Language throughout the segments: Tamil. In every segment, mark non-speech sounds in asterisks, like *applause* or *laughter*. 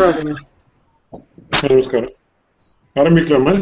नमस्कारः। नमस्कारः। आरम्भिकं वा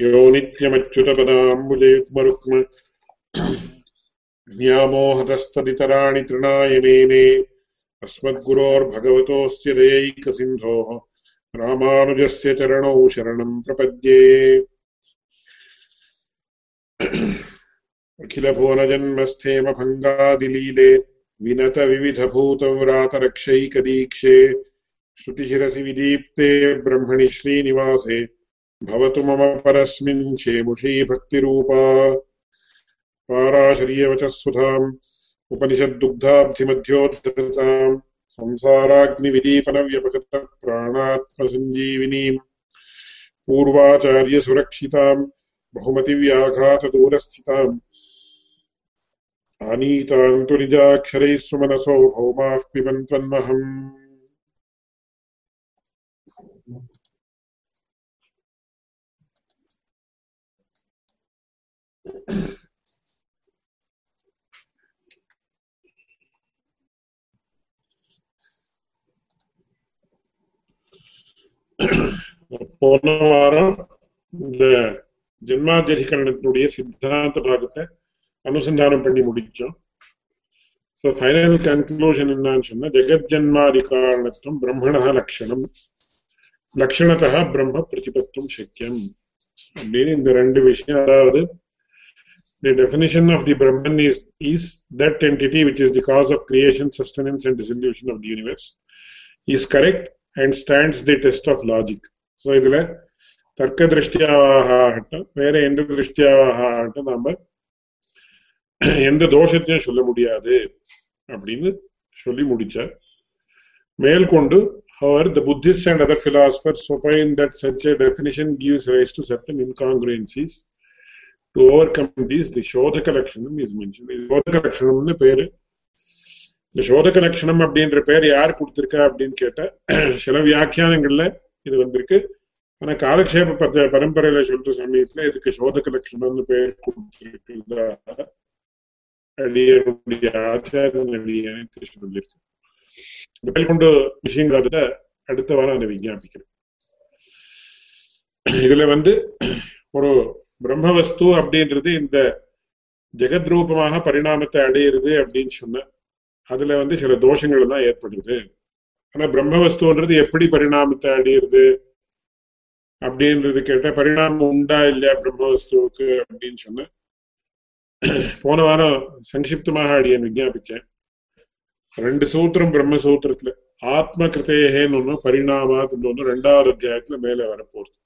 यो नित्यमच्युतपदाम्बुजयुग्मरुक्म ज्ञामोहतस्तदितराणि तृणाय मेने अस्मद्गुरोर्भगवतोऽस्य दयैकसिन्धोः। रामानुजस्य चरणौ शरणम् प्रपद्ये। अखिलभुवनजन्मस्थेमभङ्गादिलीले विनतविविधभूतव्रातरक्षैकदीक्षे। श्रुतिशिरसि विदीप्ते ब्रह्मणि श्रीनिवासे, भवतु मम परस्मिन् शेमुषी भक्तिरूपा। पाराशर्यवचः सुधाम् उपनिषद्दुग्धाब्धिमध्योद्धृताम् संसाराग्निविदीपनव्यपगतप्राणात्मसञ्जीविनीम् पूर्वाचार्यसुरक्षिताम्, बहुमतिव्याघातदूरस्थिताम्। आनीताम् तु निजाक्षरैः सुमनसो भौमाः पिबन्त्वन्महम् போன வாரம் இந்த ஜென்மாதிரிகரணத்தினுடைய சித்தாந்த பாகத்தை அனுசந்தானம் பண்ணி முடிச்சோம். ஸோ ஃபைனல் கன்க்ளூஷன் என்னன்னு சொன்னா ஜெகத் ஜென்மாதி காரணத்துவம் பிரம்மண லட்சணம் லட்சணத்தா பிரம்ம பிரதிபத்தும் சக்கியம். அப்படின்னு இந்த ரெண்டு விஷயம் அதாவது the definition of the Brahman is, is that entity which is the cause of creation, sustenance and dissolution of the universe is correct and stands the test of logic. So இதுல தர்க்க திருஷ்டியாவாக ஆகட்டும் வேற எந்த திருஷ்டியாவாக ஆகட்டும் நாம எந்த தோஷத்தையும் சொல்ல முடியாது அப்படின்னு சொல்லி முடிச்சார் மேற்கொண்டு however the buddhists and other philosophers opine that such a definition gives rise to certain to overcome these the shodhaka lakshanam is mention சோதக லட்சணம்னு பேரு. இந்த சோதக லட்சணம் அப்படின்ற பேர் யார் கொடுத்திருக்கா அப்படின்னு கேட்டா சில வியாக்கியானங்கள்ல இது வந்திருக்கு. ஆனா காலக்ஷேப பத்த பரம்பரையில சொல்ற சமயத்துல இதுக்கு சோதக லட்சணம்னு பேர் கொடுத்திருக்கிறதா? அடியனுடைய ஆச்சாரியன் அடியனுக்கு சொல்லியிருக்கு மேற்கொண்டு விஷயங்கள் அடுத்த வாரம் அதை விஞ்ஞாபிக்கிறேன் இதுல வந்து ஒரு பிரம்மவஸ்து அப்படின்றது இந்த ஜெகத்ரூபமாக பரிணாமத்தை அடையிறது அப்படின்னு சொன்ன அதுல வந்து சில தோஷங்கள் எல்லாம் ஏற்படுது. ஆனா பிரம்மவஸ்துன்றது எப்படி பரிணாமத்தை அடையிறது அப்படின்றது கேட்ட பரிணாமம் உண்டா இல்லையா பிரம்மவஸ்துவுக்கு அப்படின்னு சொன்ன போன வாரம் சங்கிப்தமாக அடியன் விஞ்ஞாபிச்சேன் ரெண்டு சூத்திரம் பிரம்மசூத்திரத்துல ஆத்ம கிருத்தேகேன்னு ஒண்ணு பரிணாமாத்துன்னு ஒண்ணு ரெண்டாவது அத்தியாயத்துல மேல வரப்போகுது.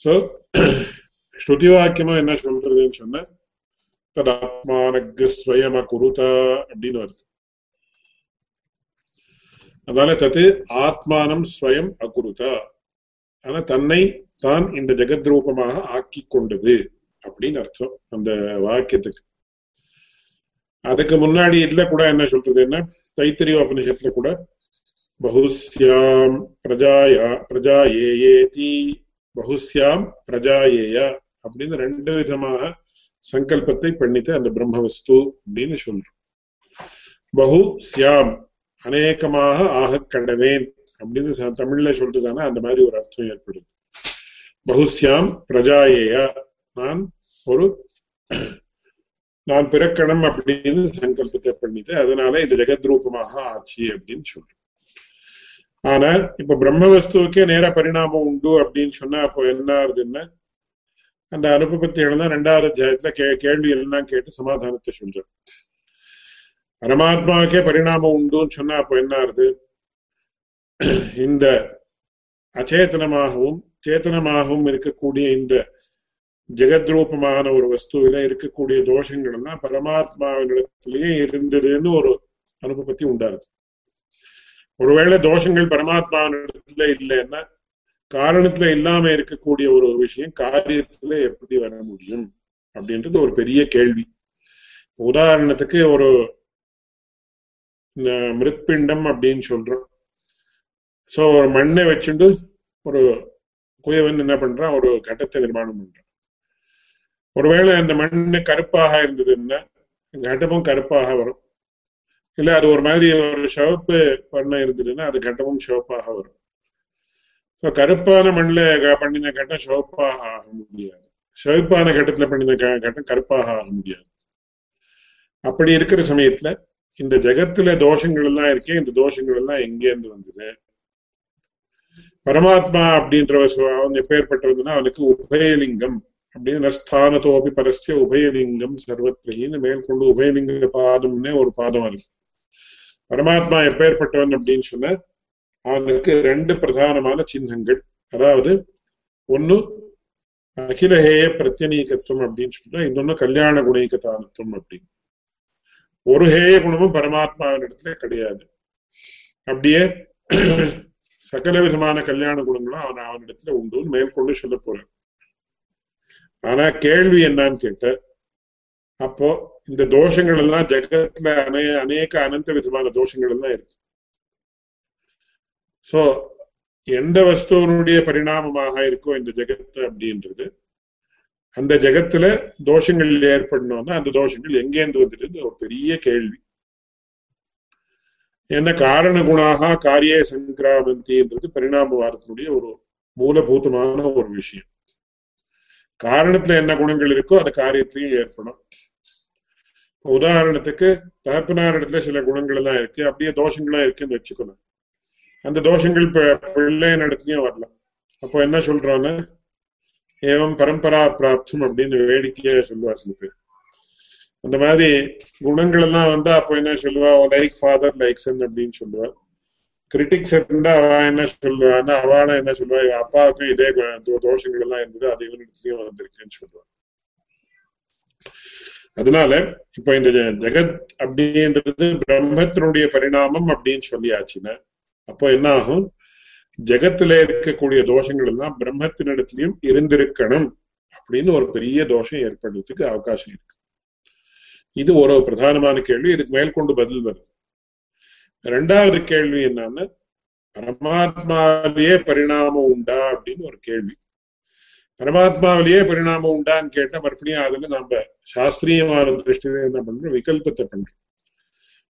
சோ ஸ்ருதி வாக்கியமா என்ன சொல்றதுன்னு சொன்ன ததாத்மானக ஸ்வயம் அப்படின்னு வருது அதனால தத்து ஆத்மானம் ஸ்வயம் அகுருதா ஆனா தன்னை தான் இந்த ஜெகத் ரூபமாக ஆக்கி கொண்டது அப்படின்னு அர்த்தம் அந்த வாக்கியத்துக்கு அதுக்கு முன்னாடி இதுல கூட என்ன சொல்றது என்ன தைத்திரிய உபனிஷத்துல கூட பகுஸ்யாம் பிரஜாயா பிரஜா ஏஏதி பகுஸ்யாம் பிரஜாயேய அப்படின்னு ரெண்டு விதமாக சங்கல்பத்தை பண்ணிட்டு அந்த பிரம்மவஸ்து அப்படின்னு சொல்றோம். பகு சியாம் அநேகமாக ஆக கடவேன் அப்படின்னு தமிழ்ல சொல்றதானா அந்த மாதிரி ஒரு அர்த்தம் ஏற்படுது. பகுஸ்யாம் பிரஜாயேயா நான் ஒரு நான் பிறக்கணும் அப்படின்னு சங்கல்பத்தை பண்ணிட்டு அதனால இது ஜெகத் ரூபமாக ஆச்சு அப்படின்னு சொல்றோம். ஆனா இப்ப பிரம்மவஸ்துவுக்கே நேர பரிணாமம் உண்டு அப்படின்னு சொன்னா அப்போ என்ன ஆகுதுன்னா அந்த அனுபவத்திகள் தான் ரெண்டாவது அத்தியாயத்துல கே கேள்வி எல்லாம் கேட்டு சமாதானத்தை சொல்றேன் பரமாத்மாவுக்கே பரிணாமம் உண்டுன்னு சொன்னா அப்போ என்ன ஆகுது? இந்த அச்சேதனமாகவும் சேத்தனமாகவும் இருக்கக்கூடிய இந்த ஜெகத்ரூபமான ஒரு வஸ்துவில இருக்கக்கூடிய தோஷங்கள் எல்லாம் பரமாத்மாவினிடத்திலேயே இருந்ததுன்னு ஒரு அனுபவத்தி உண்டாருது. ஒருவேளை தோஷங்கள் பரமாத்மாவினிடத்துல இல்லைன்னா காரணத்துல இல்லாம இருக்கக்கூடிய ஒரு விஷயம் காரியத்துல எப்படி வர முடியும் அப்படின்றது ஒரு பெரிய கேள்வி. உதாரணத்துக்கு ஒரு மிருத்பிண்டம் அப்படின்னு சொல்றோம். சோ ஒரு மண்ணை வச்சுட்டு ஒரு குயவன் என்ன பண்றான்? ஒரு கட்டத்தை நிர்மாணம் பண்றான். ஒருவேளை அந்த மண்ணு கருப்பாக இருந்ததுன்னா கட்டமும் கருப்பாக வரும். இல்ல அது ஒரு மாதிரி ஒரு சிவப்பு வண்ணம் இருந்ததுன்னா அது கட்டமும் சிவப்பாக வரும். கருப்பான மண்ணில் பண்ணின கட்டம் சிவப்பாக ஆக முடியாது. சிவப்பான கட்டத்துல பண்ணின கட்டம் கருப்பாக ஆக முடியாது. அப்படி இருக்கிற சமயத்துல இந்த ஜகத்துல தோஷங்கள் எல்லாம் இருக்கே இந்த தோஷங்கள் எல்லாம் எங்கேருந்து வந்தது? பரமாத்மா அப்படின்ற அவன் எப்பேற்பட்டவதுன்னா அவனுக்கு உபயலிங்கம் அப்படின்னு ஸ்தானத்தோபி பரஸ்ய உபயலிங்கம் சர்வத்திரின்னு மேற்கொண்டு உபயலிங்க பாதம்னே ஒரு பாதம் இருக்கு. பரமாத்மா எப்பேற்பட்டவன் அப்படின்னு சொன்ன அவனுக்கு ரெண்டு பிரதானமான சின்னங்கள். அதாவது ஒன்னு அகிலஹேய பிரத்யநீகத்துவம் அப்படின்னு சொன்னா இன்னொன்னு கல்யாண குணைகதானத்துவம் அப்படின்னு. ஒரு ஹேய குணமும் பரமாத்மாவின் இடத்துல கிடையாது. அப்படியே சகல விதமான கல்யாண குணங்களும் அவன் அவனிடத்துல உண்டு. மேற்கொண்டு சொல்ல போறான். ஆனா கேள்வி என்னன்னு கேட்ட அப்போ இந்த தோஷங்கள் எல்லாம் ஜெகத்துல அநே அநேக அனந்த விதமான தோஷங்கள் எல்லாம் இருக்கு. சோ எந்த வஸ்துவனுடைய பரிணாமமாக இருக்கோ இந்த ஜெகத்து அப்படின்றது அந்த ஜெகத்துல தோஷங்கள் ஏற்படணும்னா அந்த தோஷங்கள் எங்கேருந்து வந்துட்டு ஒரு பெரிய கேள்வி. என்ன காரண குணாக காரிய சங்கிராமந்தின்றது பரிணாமவாதத்தினுடைய ஒரு மூலபூதமான ஒரு விஷயம். காரணத்துல என்ன குணங்கள் இருக்கோ அது காரியத்திலையும் ஏற்படும். உதாரணத்துக்கு தகப்பனார் இடத்துல சில குணங்கள் எல்லாம் இருக்கு. அப்படியே தோஷங்களா இருக்குன்னு வச்சுக்கணும். அந்த தோஷங்கள் பிள்ளையின் இடத்துலயும் வரலாம். அப்போ என்ன சொல்றோன்னு ஏவம் பரம்பரா பிராப்தம் அப்படின்னு வேடிக்கையா சொல்லுவா சில பேர். அந்த மாதிரி குணங்கள் எல்லாம் வந்தா அப்போ என்ன சொல்லுவா? லைக் ஃபாதர் லைக் சன் அப்படின்னு சொல்லுவா. கிரிட்டிக்ஸ் இருந்தா அவ என்ன சொல்லுவான்னா அவனா என்ன சொல்லுவா? அப்பாவுக்கும் இதே தோஷங்கள் எல்லாம் இருந்தது அது இவனிடத்துலயும் வந்திருக்குன்னு சொல்லுவா. அதனால இப்ப இந்த ஜெகத் அப்படின்றது பிரம்மத்தினுடைய பரிணாமம் அப்படின்னு சொல்லியாச்சுன்னா அப்போ என்ன ஆகும் ஜெகத்துல இருக்கக்கூடிய தோஷங்கள் எல்லாம் பிரம்மத்தினிடத்திலையும் இருந்திருக்கணும் அப்படின்னு ஒரு பெரிய தோஷம் ஏற்படுறதுக்கு அவகாசம் இருக்கு. இது ஒரு பிரதானமான கேள்வி இதுக்கு மேற்கொண்டு பதில் வருது. ரெண்டாவது கேள்வி என்னன்னா பரமாத்மாவிலேயே பரிணாமம் உண்டா அப்படின்னு ஒரு கேள்வி. பரமாத்மாவிலேயே பரிணாமம் உண்டான்னு கேட்டா மறுபடியும் அதுல நம்ம சாஸ்திரியமான திருஷ்டியில என்ன பண்றோம் விகல்பத்தை பண்றோம்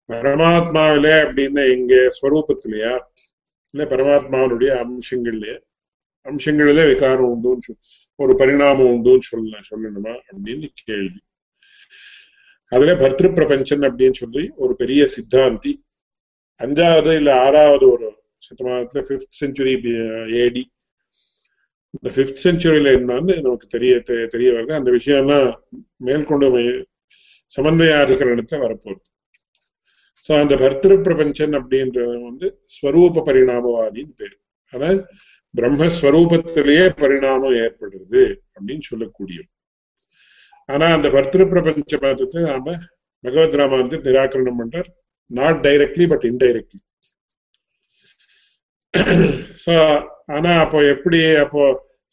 பரமாத்மாவில அப்படின்னு எங்க ஸ்வரூபத்திலயா இல்ல பரமாத்மாவினுடைய அம்சங்கள்லயே அம்சங்களிலே விகாரம் உண்டுன்னு ஒரு பரிணாமம் உண்டுன்னு சொல்ல சொல்லணுமா அப்படின்னு கேள்வி அதுல பர்திரு பிரபஞ்சன் அப்படின்னு சொல்லி ஒரு பெரிய சித்தாந்தி அஞ்சாவது இல்ல ஆறாவது ஒரு சதமானத்துல பிப்த் செஞ்சுரி ஏடி இந்த பிப்த் செஞ்சுரியில என்னன்னு நமக்கு தெரிய தெரிய வருது. அந்த விஷயம்லாம் மேற்கொண்டு சமன்வயாதிகரணத்துல வரப்போகுது. ஸோ அந்த பர்திரு பிரபஞ்சன் அப்படின்றது வந்து ஸ்வரூப பரிணாமவாதின்னு பேரு. ஆனா பிரம்மஸ்வரூபத்திலேயே பரிணாமம் ஏற்படுறது அப்படின்னு சொல்லக்கூடிய ஆனா அந்த பர்திரு பிரபஞ்ச பதத்தை நாம பகவத் ராமா வந்து நிராகரணம் பண்றார். Not directly but indirectly so ஆனா அப்போ எப்படி அப்போ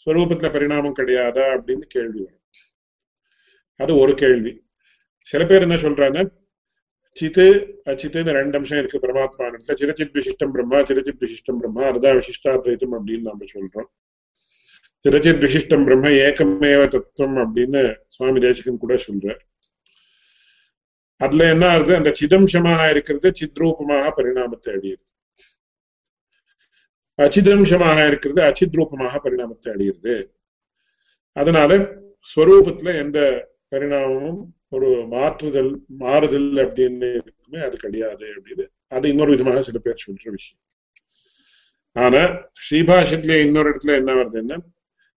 ஸ்வரூபத்துல பரிணாமம் கிடையாதா அப்படின்னு கேள்வி வரும். அது ஒரு கேள்வி. சில பேர் என்ன சொல்றாங்க? சித்து அச்சித்துன்னு ரெண்டு அம்சம் இருக்கு பரமாத்மா சிரச்சித் விசிஷ்டம் பிரம்மா சிரச்சித் விசிஷ்டம் பிரம்மா அதுதான் விசிஷ்டாத்வைத்தம் அப்படின்னு நம்ம சொல்றோம். சிரச்சித் விசிஷ்டம் பிரம்ம ஏக்கமேவ தத்துவம் அப்படின்னு சுவாமி தேசிகன் கூட சொல்ற அதுல என்ன ஆகுது? அந்த சிதம்சமாக இருக்கிறது சித்ரூபமாக பரிணாமத்தை அடையிறது. அச்சிதம்சமாக இருக்கிறது அச்சித் ரூபமாக பரிணாமத்தை அடையிறது. அதனால ஸ்வரூபத்துல எந்த பரிணாமமும் ஒரு மாற்றுதல் மாறுதல் அப்படின்னு இருக்குமே அது கிடையாது அப்படின்னு. அது இன்னொரு விதமாக சில பேர் சொல்ற விஷயம். ஆனா ஸ்ரீபாஷத்துல இன்னொரு இடத்துல என்ன வருதுன்னா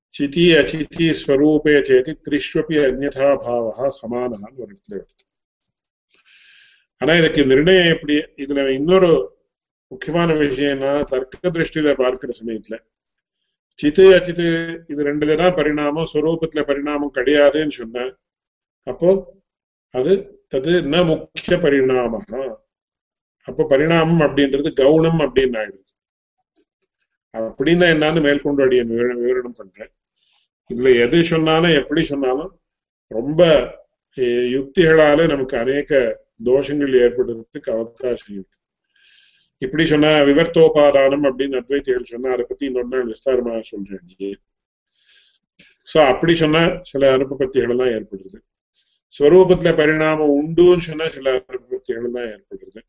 சிதி அச்சிதி ஸ்வரூபே சேதி திரிஷ்வபி அந்நதா பாவா சமானான்னு ஒரு இடத்துல வருது. ஆனா இதுக்கு நிர்ணயம் எப்படி? இதுல இன்னொரு முக்கியமான விஷயம் என்ன தர்க்க திருஷ்டியில பார்க்கிற சமயத்துல. சித்து அச்சித்து இது ரெண்டுல தான் பரிணாமம் ஸ்வரூபத்துல பரிணாமம் கிடையாதுன்னு சொன்ன அப்போ அது தது ந முக்கிய பரிணாம அப்போ பரிணாமம் அப்படின்றது கவுனம் அப்படின்னு ஆயிடுது. அப்படின்னா என்னன்னு மேற்கொண்டு அடிய விவரணம் பண்றேன். இதுல எது சொன்னாலும் எப்படி சொன்னாலும் ரொம்ப யுக்திகளால நமக்கு அநேக தோஷங்கள் ஏற்படுறதுக்கு அவகாசம் இருக்கு. இப்படி சொன்ன விவர்த்தோபாதானம் அப்படின்னு அத்வைத்திகள் சொன்னா அதை பத்தி இன்னொரு நாள் விஸ்தாரமா சொல்றேன் சோ அப்படி சொன்னா சில அனுபபத்திகள் எல்லாம் ஏற்படுறது ஸ்வரூபத்துல பரிணாமம் உண்டுன்னு சொன்னா சில அனுபபத்திகள் எல்லாம் ஏற்படுறது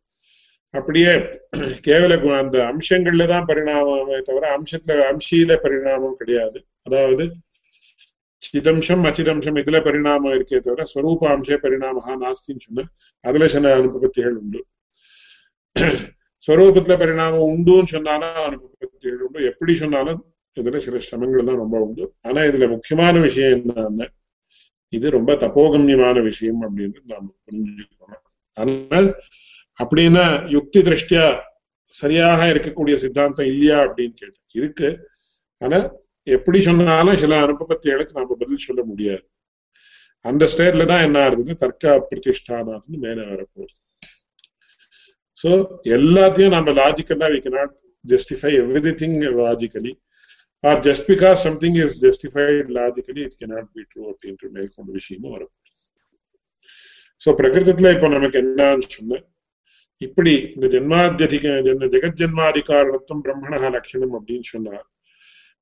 அப்படியே கேவல அந்த அம்சங்கள்ல தான் பரிணாமமே தவிர அம்சத்துல அம்சியில பரிணாமம் கிடையாது. அதாவது சிதம்சம் அச்சிதம்சம் இதுல பரிணாமம் இருக்கே தவிர ஸ்வரூப அம்ச பரிணாம நாஸ்தின்னு சொன்ன அதுல சில அனுபவத்திகள் உண்டு. ஸ்வரூபத்துல பரிணாமம் உண்டுன்னு சொன்னாலும் அனுபவத்திகள் உண்டு. எப்படி சொன்னாலும் இதுல சில சிரமங்கள் தான் ரொம்ப உண்டு. ஆனா இதுல முக்கியமான விஷயம் என்னன்னா இது ரொம்ப தப்போகமியமான விஷயம் அப்படின்னு நாம புரிஞ்சுக்கணும். ஆனால் அப்படின்னா யுக்தி திருஷ்டியா சரியாக இருக்கக்கூடிய சித்தாந்தம் இல்லையா அப்படின்னு கேட்டேன். இருக்கு. ஆனா எப்படி சொன்னாலும் சில அனுபவத்திகளுக்கு நாம பதில் சொல்ல முடியாது. அந்த ஸ்டேட்ல தான் என்ன ஆகுது தர்க்க பிரதிஷ்டானாதுன்னு மேல வரப்போகுது. சோ எல்லாத்தையும் நம்ம லாஜிக்கலா we cannot justify everything logically or just because something is justified logically it cannot be true அப்படின்ற மேற்கொண்ட விஷயமும் வரும். சோ பிரகிருதத்துல இப்ப நமக்கு என்னன்னு சொன்ன இப்படி இந்த ஜென்மாத்தியதிக ஜெகத் ஜென்மாதிகாரணத்தும் பிரம்மணா லட்சணம் அப்படின்னு சொன்னார்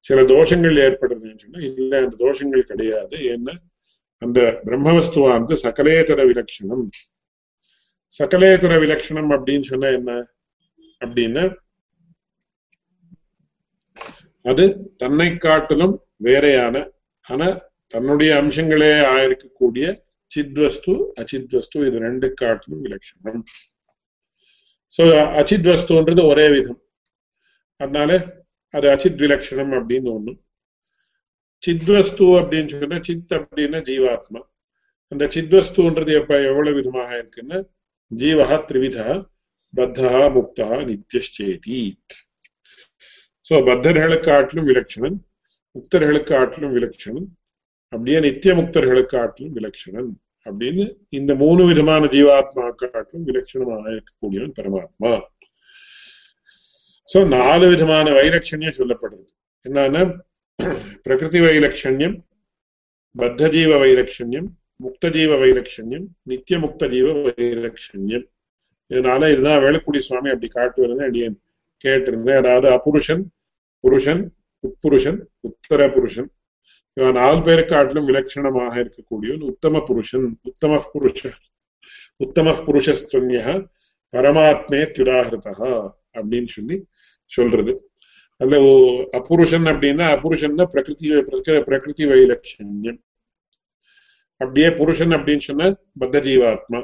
சில தோஷங்கள் ஏற்படுறதுன்னு சொன்னா இல்ல அந்த தோஷங்கள் கிடையாது. ஏன்னா அந்த பிரம்மவஸ்துவானது சகலேதர விலட்சணம். சகலேதர விலட்சணம் அப்படின்னு சொன்னா என்ன? அப்படின்னா. அது தன்னை காட்டிலும் வேறையான ஆனா தன்னுடைய அம்சங்களே ஆயிருக்கக்கூடிய சித்வஸ்து அச்சித்வஸ்து இது ரெண்டு காட்டிலும் விலட்சணம் சோ அச்சித்வஸ்துன்றது ஒரே விதம். அதனால அது அச்சித் விலட்சணம் அப்படின்னு ஒண்ணு. சித்வஸ்து அப்படின்னு சொன்னா சித் அப்படின்னா ஜீவாத்மா. அந்த சித்வஸ்துன்றது எப்ப எவ்வளவு விதமாக இருக்குன்னா? ஜீவா திரிவிதா பத்தா முக்தா நித்தியச்சேதி சோ பத்தர்களுக்கு ஆட்டிலும் விலட்சணன் முக்தர்களுக்கு ஆட்டிலும் விலட்சணன் அப்படியே நித்திய முக்தர்களுக்கு ஆட்டிலும் விலட்சணன் அப்படின்னு இந்த மூணு விதமான ஜீவாத்மா காட்டிலும் விலட்சணமாக இருக்கக்கூடியவன் பரமாத்மா. சோ நாலு விதமான வைலட்சண்யம் சொல்லப்படுறது என்னன்னா பிரகிருதி வைலட்சண்யம் பத்த ஜீவ வைலட்சண்யம் முக்த ஜீவ வைலட்சண்யம் நித்திய முக்த ஜீவ வைலட்சண்யம் இதனால இதுதான் வேலுக்குடி சுவாமி அப்படி காட்டுவது அப்படியே கேட்டிருந்தேன். அதாவது அபுருஷன் புருஷன் உட்புருஷன் உத்தர புருஷன். இவன் நாலு பேருக்கு காட்டிலும் விலட்சணமாக இருக்கக்கூடியவன் உத்தம புருஷன் உத்தம புருஷ உத்தம புருஷஸ்துவன்ய பரமாத்மே துடாகிருதா அப்படின்னு சொல்லி சொல்றது. அதுல அப்புருஷன் அப்படின்னா அப்புருஷன்னா பிரகிருதி பிரகிருதி வைலட்சண்யம் அப்படியே புருஷன் அப்படின்னு சொன்ன பத்த ஜீவாத்மா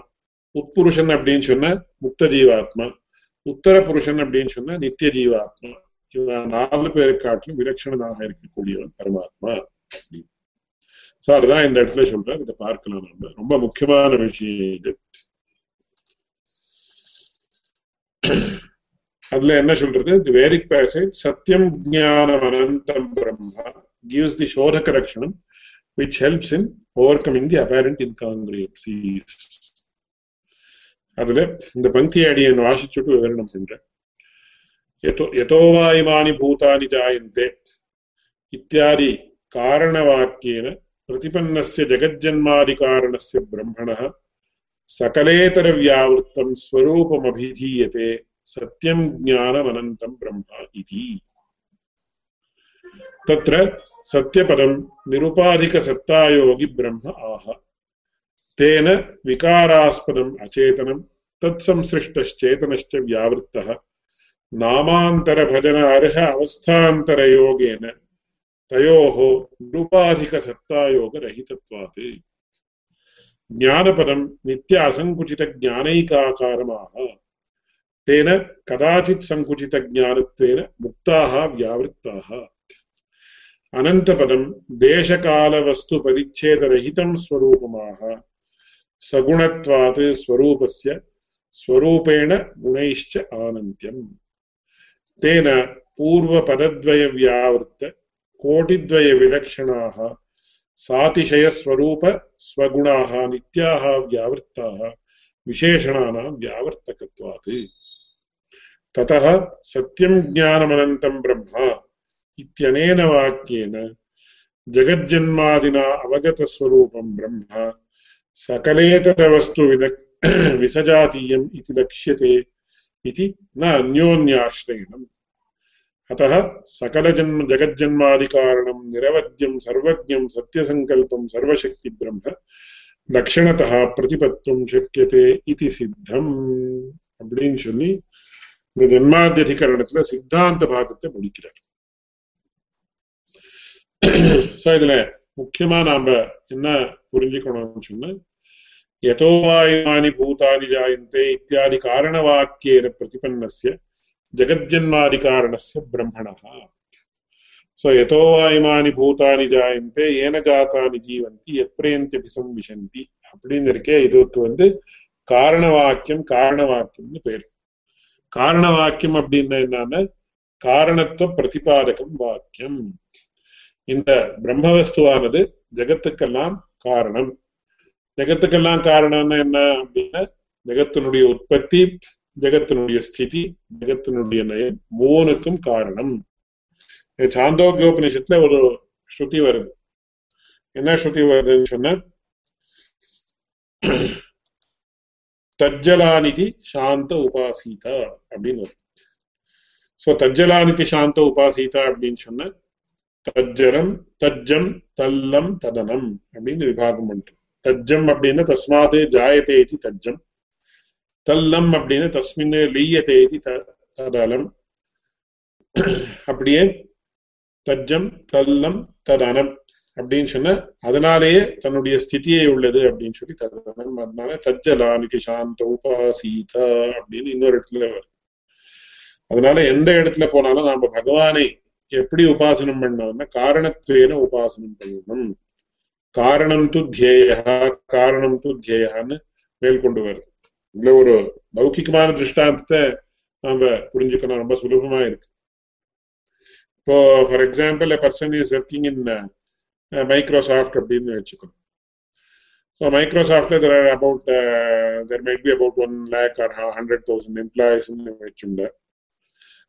உட்புருஷன் அப்படின்னு சொன்ன முக்த ஜீவாத்மா உத்தர புருஷன் அப்படின்னு சொன்ன நித்திய ஜீவாத்மா. இவன் நாலு பேரு காட்டிலும் விலட்சணனாக இருக்கக்கூடியவன் பரமாத்மா சோ அதுதான் இந்த இடத்துல சொல்றேன் இதை பார்க்கலாம் நம்ம. ரொம்ப முக்கியமான விஷயம் இது. அதுல என்ன சொல்றது? தி வேரிக் பேசேஜ் சத்தியம் ஜானம் அனந்தம் பிரம்மா கிவ்ஸ் தி சோதக லட்சணம் which helps in overcoming the apparent incongruencies அதுல இந்த பங்கி அடியன் வாசிச்சுட்டு விவரணம் பண்றேன் यतो वा इमानि भूतानि जायन्ते इत्यादि कारणवाक्येन प्रतिपन्नस्य जगज्जन्मादिकारणस्य ब्रह्मणः सकलेतरव्यावृत्तं स्वरूपमभिधीयते सत्यं ज्ञानमनन्तं ब्रह्म इति तत्र सत्यपदं निरुपाधिकसत्तायोगि ब्रह्म आह। तेन विकारास्पदम् अचेतनं, तत्संसृष्टश्चेतनश्च व्यावृत्तः। नामान्तरभजन अर्ह अवस्थान्तरयोगेन तयोः निरुपाधिकसत्तायोगरहितत्वात्। ज्ञानपदं नित्य असङ्कुचितज्ञानैकाकारमाह तेन कदाचित् सङ्कुचितज्ञानत्वेन मुक्ताः, व्यावृत्ताः। अनन्तपदं देशकालवस्तुपरिच्छेदरहितं स्वरूपमाह। सगुणत्वात् स्वरूपस्य स्वरूपेण गुणैश्च आनन्त्यम्। तेन पूर्वपदद्वयव्यावृत्त कोटिद्वयविलक्षणाः, सातिशयस्वरूप स्वगुणाः, नित्याः व्यावृत्ताः, विशेषणानां व्यावर्तकत्वात्। ततः सत्यं ज्ञानमनन्तं ब्रह्म। इत्यनेन वाक्येन जगज्जन्मादिना अवगतस्वरूपं ब्रह्म सकलेतरवस्तु *clears throat* विसजातीयम् इति लक्ष्यते इति न अन्योन्याश्रयणम् अतः सकलजन्म जगज्जन्मादिकारणं निरवध्यं सर्वज्ञं सत्यसङ्कल्पं सर्वशक्तिब्रह्म லட்சணத்தா பிரதிபத்தும் சக்கியதே இது சித்தம் அப்படின்னு சொல்லி இந்த ஜன்மாத்தியதிகரணத்துல சித்தாந்த பாகத்தை முடிக்கிறார் *clears throat* ஸோ இதுல முக்கியமா நாம என்ன புரிஞ்சுக்கணும்னு சொன்னா யதோவாயுமானி பூதானி ஜாயந்தே இத்தியாதி காரணவாக்கியேன பிரதிபன்னஸ்ய ஜெகஜன்மாதி காரணஸ்ய பிரம்மணா ஸோ யதோவாயுமானி பூதானி ஜாயந்தே ஏன ஜாத்தானி ஜீவந்தி எப்பிரயந்தியபி சம்விசந்தி அப்படின்னு இருக்கே இதுக்கு வந்து காரணவாக்கியம் காரணவாக்கியம்னு பேர். காரணவாக்கியம் அப்படின்னா என்னன்னா காரணத்துவ பிரதிபாதகம் வாக்கியம். இந்த பிரம்மவஸ்துவானது ஜெகத்துக்கெல்லாம் காரணம். ஜெகத்துக்கெல்லாம் காரணம்னா என்ன அப்படின்னா ஜெகத்தினுடைய உற்பத்தி ஜெகத்தினுடைய ஸ்திதி ஜெகத்தினுடைய நயம் மூணுக்கும் காரணம். சாந்தோக்கியோபனிஷத்துல ஒரு ஸ்ருதி வருது. என்ன ஸ்ருதி வருதுன்னு சொன்ன தஜ்ஜலானிதி சாந்த உபாசீதா அப்படின்னு வரும். சோ தஜ்ஜலானிதி சாந்த உபாசீதா அப்படின்னு சொன்ன தஜ்ஜலம் தஜ்ஜம் தல்லம் ததனம் அப்படின்னு விபாகம் பண்ணிட்டு தஜ்ஜம் அப்படின்னு தஸ்மாதே ஜாயதே இது தஜ்ஜம். தல்லம் அப்படின்னு தஸ்மின் லீயதே இது ததலம். அப்படியே தஜ்ஜம் தல்லம் ததனம் அப்படின்னு சொன்ன அதனாலேயே தன்னுடைய ஸ்திதியே உள்ளது அப்படின்னு சொல்லி ததனம். அதனால தஜ்ஜலானிக்கு சாந்த உபாசீதா அப்படின்னு இன்னொரு இடத்துல வருது. அதனால எந்த இடத்துல போனாலும் நாம பகவானை எப்படி உபாசனம் பண்ணணும்னா காரணத்துவேன உபாசனம் பண்ணணும். காரணம் து தியேயா காரணம் து தியேயான்னு மேற்கொண்டு வருது இதுல ஒரு லௌகிகமான திருஷ்டாந்தத்தை நாம புரிஞ்சுக்கணும். ரொம்ப சுலபமா இருக்கு இப்போ for example person is working in Microsoft அப்படின்னு வச்சுக்கணும். So மைக்ரோசாஃப்ட்ல there are about there might be about one lakh or hundred thousand employees வச்சுண்ட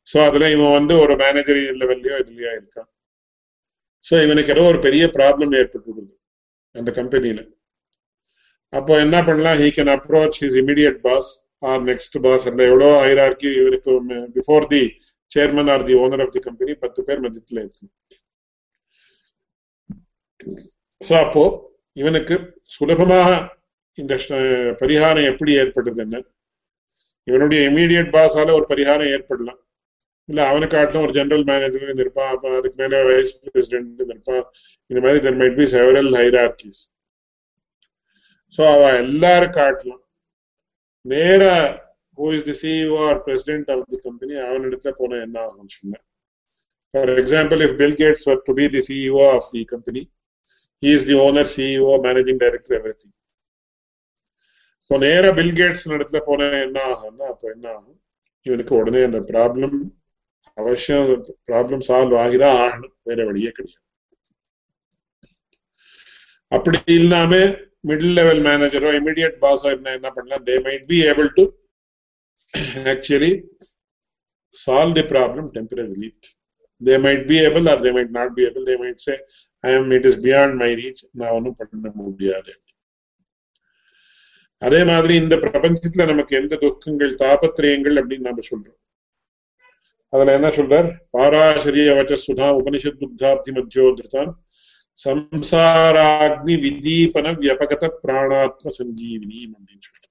so அதுல இவன் வந்து ஒரு மேனேஜர் லெவல்லையோ இதுலயோ இருக்கான். ஸோ இவனுக்கு ஏதோ ஒரு பெரிய ப்ராப்ளம் ஏற்பட்டு அந்த கம்பெனியில அப்போ என்ன பண்ணலாம்? He can approach his immediate boss or next boss அந்த எவ்வளோ ஹைரார்கி இவருக்கு before the chairman or the owner of the company பத்து பேர் மதியத்துல இருக்கு. ஸோ அப்போ இவனுக்கு சுலபமாக இந்த uh, பரிகாரம் எப்படி ஏற்படுது என்ன இவனுடைய இமீடியட் பாஸால ஒரு பரிகாரம் ஏற்படலாம். இல்ல அவனை காட்டிலும் ஒரு ஜெனரல் மேனேஜர் இருந்திருப்பான் அப்ப அதுக்கு மேல வைஸ் பிரசிடென்ட் இருந்திருப்பான் இந்த மாதிரி there might be several hierarchies so அவ எல்லாரும் காட்டலாம் நேர who is the CEO or president of the company அவனிடத்துல போன என்ன ஆகும்னு சொன்னேன். For example if Bill Gates were to be the CEO of the company he is the owner CEO managing director everything இப்போ நேர பில் கேட்ஸ் இடத்துல போன என்ன ஆகும்னா அப்போ என்ன ஆகும்? இவனுக்கு உடனே அந்த ப்ராப்ளம் அவசியம் ப்ராப்ளம் சால்வ் ஆகிதான் ஆகணும். வேற வழியே கிடையாது. அப்படி இல்லாம மிடில் லெவல் மேனேஜரோ இமீடியட் பாஸோ என்ன என்ன பண்ணலாம்? They might be able to actually solve the problem temporarily they might be able or they might not be able they might say I am it is beyond my reach நான் ஒன்றும் பண்ண முடியாது. அதே மாதிரி இந்த பிரபஞ்சத்துல நமக்கு எந்த துக்கங்கள் தாபத்திரயங்கள் அப்படின்னு நாம சொல்றோம். அதுல என்ன சொல்றார்? பாராசரிய வச்ச சுதா உபனிஷத் புத்தாப்தி மத்தியோதிருத்தான் சம்சாராக்னி விதீபன வியபகத பிராணாத்ம சஞ்சீவினி அப்படின்னு சொல்றார்.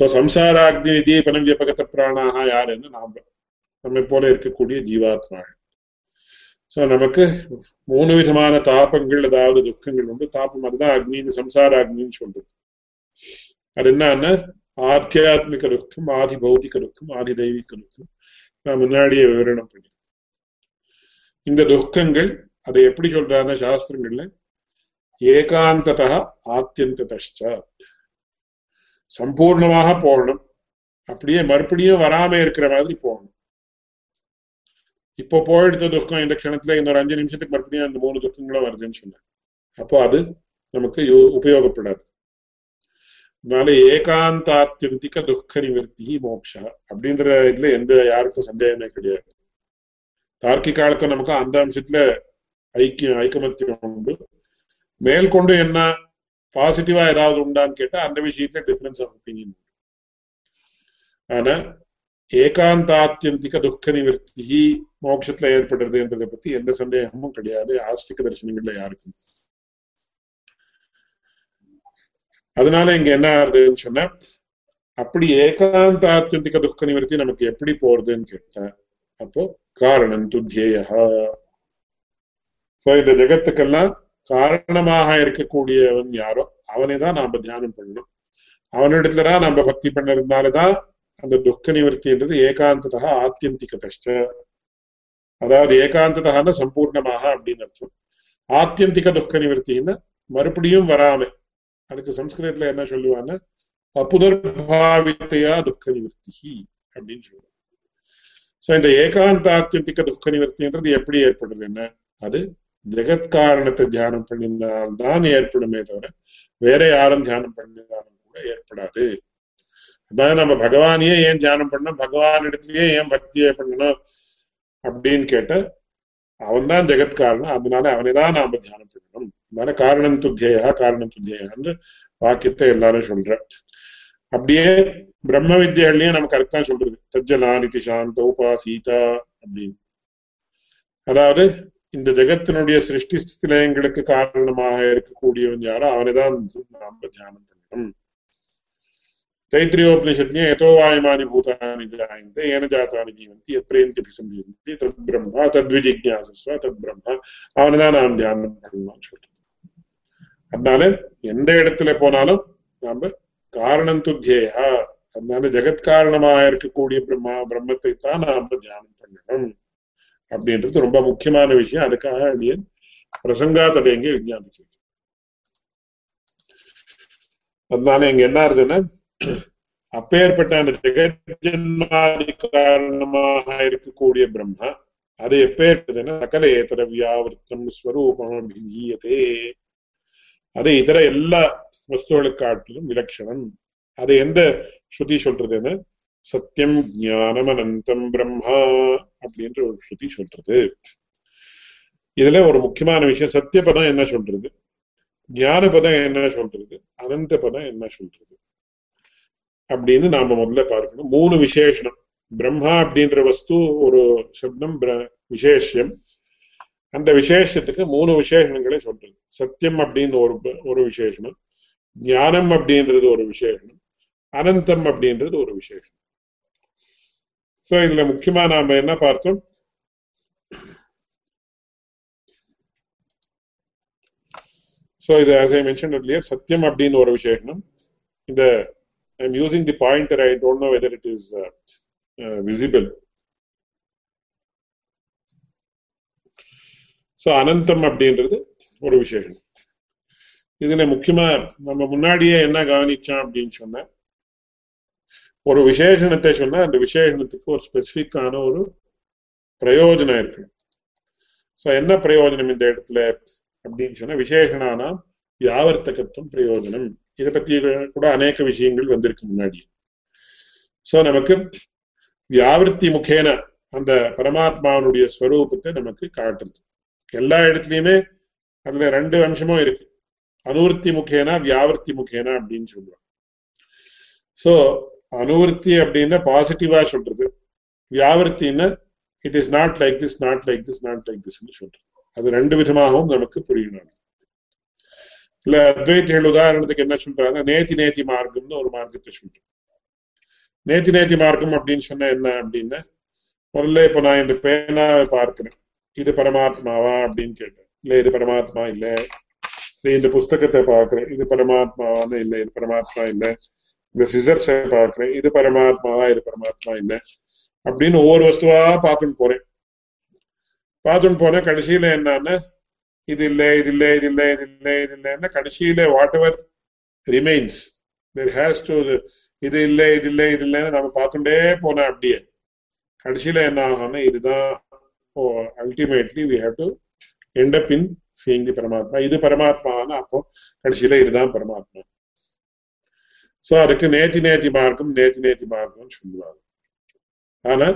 சோ சம்சாராக்னி விதீபன வியபகத பிராணாக யாருன்னு நாம நம்மை போல இருக்கக்கூடிய ஜீவாத்மாகள் சோ நமக்கு மூணு விதமான தாபங்கள் ஏதாவது துக்கங்கள் உண்டு. தாபம் அதுதான் அக்னின்னு சம்சார அக்னின்னு சொல்றது. அது என்னன்னா ஆத்தியாத்மிக துக்கம் ஆதி பௌத்திக துக்கம் ஆதி தெய்வீக துக்கம் நான் முன்னாடியே விவரணம் பண்ணி இந்த துக்கங்கள் அதை எப்படி சொல்றாங்க சாஸ்திரங்கள்ல ஏகாந்ததா ஆத்தியந்ததா சம்பூர்ணமாக போகணும் அப்படியே மறுபடியும் வராம இருக்கிற மாதிரி போகணும் இப்போ போயெடுத்த துக்கம் இந்த க்ஷணத்துல இன்னொரு அஞ்சு நிமிஷத்துக்கு மறுபடியும் அந்த மூணு துக்கங்களும் வருதுன்னு சொன்னேன் அப்போ அது நமக்கு உபயோகப்படாது அதனால ஏகாந்தாத்தியந்திக துக்க நிவர்த்தி மோட்சா அப்படின்ற இதுல எந்த யாருக்கும் சந்தேகமே கிடையாது. தார்க்கிகாலுக்கும் நமக்கு அந்த அம்சத்துல ஐக்கியம் ஐக்கமத்தியம் உண்டு. மேல்கொண்டு என்ன? பாசிட்டிவா ஏதாவது உண்டான்னு கேட்டா அந்த விஷயத்துல டிஃபரன்ஸ் ஆஃப் ஒப்பீனியன் ஆனா ஏகாந்தாத்தியந்திக துக்க நிவர்த்தி மோட்சத்துல ஏற்படுறதுன்றதை பத்தி எந்த சந்தேகமும் கிடையாது. ஆஸ்திக தரிசனங்கள்ல யாருக்கும். அதனால இங்க என்ன ஆகுதுன்னு சொன்ன அப்படி ஏகாந்தாத்தியந்திக துக்க நிவர்த்தி நமக்கு எப்படி போறதுன்னு கேட்டா அப்போ காரணம் துத்தியா சோ இந்த ஜெகத்துக்கெல்லாம் காரணமாக இருக்கக்கூடியவன் யாரோ அவனை தான் நாம தியானம் பண்ணணும். அவனிடத்துலதான் நம்ம பக்தி பண்ணதுனாலதான் அந்த துக்க நிவர்த்தின்றது ஏகாந்ததா ஆத்தியந்திகதஷ்ட அதாவது ஏகாந்ததான சம்பூர்ணமாக அப்படின்னு அர்த்தம். ஆத்தியந்திக துக்க நிவர்த்தின்னா மறுபடியும் வராம அதுக்கு சம்ஸ்கிருதத்துல என்ன சொல்லுவான்னா அப்புதர்பாவித்தையா துக்க நிவர்த்தி அப்படின்னு சொல்லுவாங்க. சோ இந்த ஏகாந்த ஆத்தியந்திக துக்க நிவர்த்தின்றது எப்படி ஏற்படுது என்ன அது ஜெகத்காரணத்தை தியானம் பண்ணினால்தான் ஏற்படுமே தவிர வேற யாரும் தியானம் பண்ணினாலும் கூட ஏற்படாது. அதான் நம்ம பகவானையே ஏன் தியானம் பண்ணணும் பகவான் இடத்துலயே ஏன் பக்தியை பண்ணணும் அப்படின்னு கேட்ட அவன் தான் ஜெகத்காரணம் அதனால அவனை தான் நாம தியானம் பண்ணணும். மன காரணம் துத்தியா காரணம் துத்தியான்னு வாக்கியத்தை எல்லாரும் சொல்ற அப்படியே பிரம்ம வித்யாலயே நமக்கு கரெக்டா சொல்றது. தஜ்ஜலா நிதி சாந்த சீதா அப்படின்னு. அதாவது இந்த ஜெகத்தினுடைய சிருஷ்டி ஸ்திதி லயங்களுக்கு காரணமாக இருக்கக்கூடியவன் யாரோ அவனைதான் நாம தியானம் பண்ணணும். தைத்திரியோபனிஷத்லயும் எதோ வாயுமானி பூதானி ஜாயந்தே ஏன ஜாத்தானி ஜீவந்தி எப்படி சம்பீவந்தி தத் பிரம்மா தத்விஜிஜாசஸ்வ தத் பிரம்மா அவனை தான் நாம் தியானம் பண்ணணும்னு சொல்றோம் அதனால எந்த இடத்துல போனாலும் நாம காரணம் துத்தியேயா? அதனால ஜெகத் காரணமாக இருக்கக்கூடிய பிரம்மா பிரம்மத்தை தான் நாம தியானம் பண்ணணும். அப்படின்றது ரொம்ப முக்கியமான விஷயம். அதுக்காக அடியன் பிரசங்கா ததைங்க விஜாபிச்சு அதனால இங்க என்ன ஆகுதுன்னா அப்பேற்பட்ட அந்த ஜெகஜன்மாதி காரணமாக இருக்கக்கூடிய பிரம்மா அது எப்பேற்பட்டதுன்னா சகல ஏதர வியாவிருத்தம் ஸ்வரூபம் அபிதீயதே அது இதர எல்லா வஸ்துகளுக்கு காட்டிலும் விலட்சணம் அது எந்த ஸ்ருதி சொல்றதுன்னு சத்தியம் ஞானம் அனந்தம் பிரம்மா அப்படின்ற ஒரு ஸ்ருதி சொல்றது. இதுல ஒரு முக்கியமான விஷயம் சத்திய பதம் என்ன சொல்றது? ஞான பதம் என்ன சொல்றது? அனந்த பதம் என்ன சொல்றது? அப்படின்னு நாம முதல்ல பார்க்கணும். மூணு விசேஷனம் பிரம்மா அப்படின்ற வஸ்து ஒரு சப்தம் விசேஷம். அந்த விசேஷத்துக்கு மூணு விசேஷங்களே சொல்றது சத்தியம் அப்படின்னு ஒரு ஒரு விசேஷனம் ஞானம் அப்படின்றது ஒரு விசேஷனம் அனந்தம் அப்படின்றது ஒரு விசேஷம் சோ இதுல முக்கியமா நாம என்ன பார்த்தோம் சோ இது as I mentioned earlier சத்தியம் அப்படின்னு ஒரு விசேஷனம் இந்த I'm using the pointer. I don't know whether it is uh, uh, visible. So அனந்தம் அப்படின்றது ஒரு விசேஷம். இதுல முக்கியமா நம்ம முன்னாடியே என்ன கவனிச்சோம் அப்படின்னு சொன்ன ஒரு விசேஷணத்தை சொன்னா அந்த விசேஷணத்துக்கு ஒரு ஸ்பெசிபிக்கான ஒரு பிரயோஜனம் இருக்கு. ஸோ என்ன பிரயோஜனம் இந்த இடத்துல அப்படின்னு சொன்னா விசேஷனானா வியாவர்த்தகத்துவம் பிரயோஜனம். இதை பத்தி கூட அநேக விஷயங்கள் வந்திருக்கு முன்னாடி சோ நமக்கு வியாவிருத்தி முகேன அந்த பரமாத்மாவனுடைய ஸ்வரூபத்தை நமக்கு காட்டுறது. எல்லா இடத்துலயுமே அதுல ரெண்டு அம்சமும் இருக்கு. அனுவர்த்தி முகேனா வியாவிருத்தி முகேனா அப்படின்னு சொல்றோம் சோ அனுவர்த்தி அப்படின்னா பாசிட்டிவா சொல்றது. வியாவிருத்தின்னா it is not like this not like this not like this சொல்றது. அது ரெண்டு விதமாகவும் நமக்கு புரியணும் இல்ல அத்வைத்திகள் உதாரணத்துக்கு என்ன சொல்றாங்க நேத்தி நேத்தி மார்க்கம்னு ஒரு மார்க்கத்தை சொல்றேன் நேத்தி நேத்தி மார்க்கம் அப்படின்னு சொன்னா என்ன அப்படின்னா முதல்ல இப்ப நான் இந்த பேனாவை பார்க்கிறேன். இது பரமாத்மாவா அப்படின்னு கேட்டேன். இல்ல இது பரமாத்மா இல்ல. இந்த புஸ்தகத்தை பாக்குறேன் இது பரமாத்மாவான்னு இல்ல இது பரமாத்மா இல்ல. இந்த சிசர்ஸை பாக்குறேன் இது பரமாத்மாவா இது பரமாத்மா இல்ல. அப்படின்னு ஒவ்வொரு வஸ்துவா பார்த்துன்னு போறேன். பார்த்துன்னு போன கடைசியில என்னன்னா இது இல்ல இது இல்ல இது இல்ல இது இல்ல இது இல்லைன்னா கடைசியில whatever remains there has to இது இல்ல இது இல்ல இது இல்லைன்னு நம்ம பார்த்துட்டே போன அப்படியே. கடைசியில என்ன ஆகும்னா இதுதான் ultimately we have to end up in seeing the Paramatma இது பரமாத்மான்னு அப்போ கடைசியில இதுதான் பரமாத்மா சோ அதுக்கு நேத்தி நேத்தி மார்க்கம் நேத்தி நேத்தி மார்க்கம் சொல்லுவாங்க. ஆனா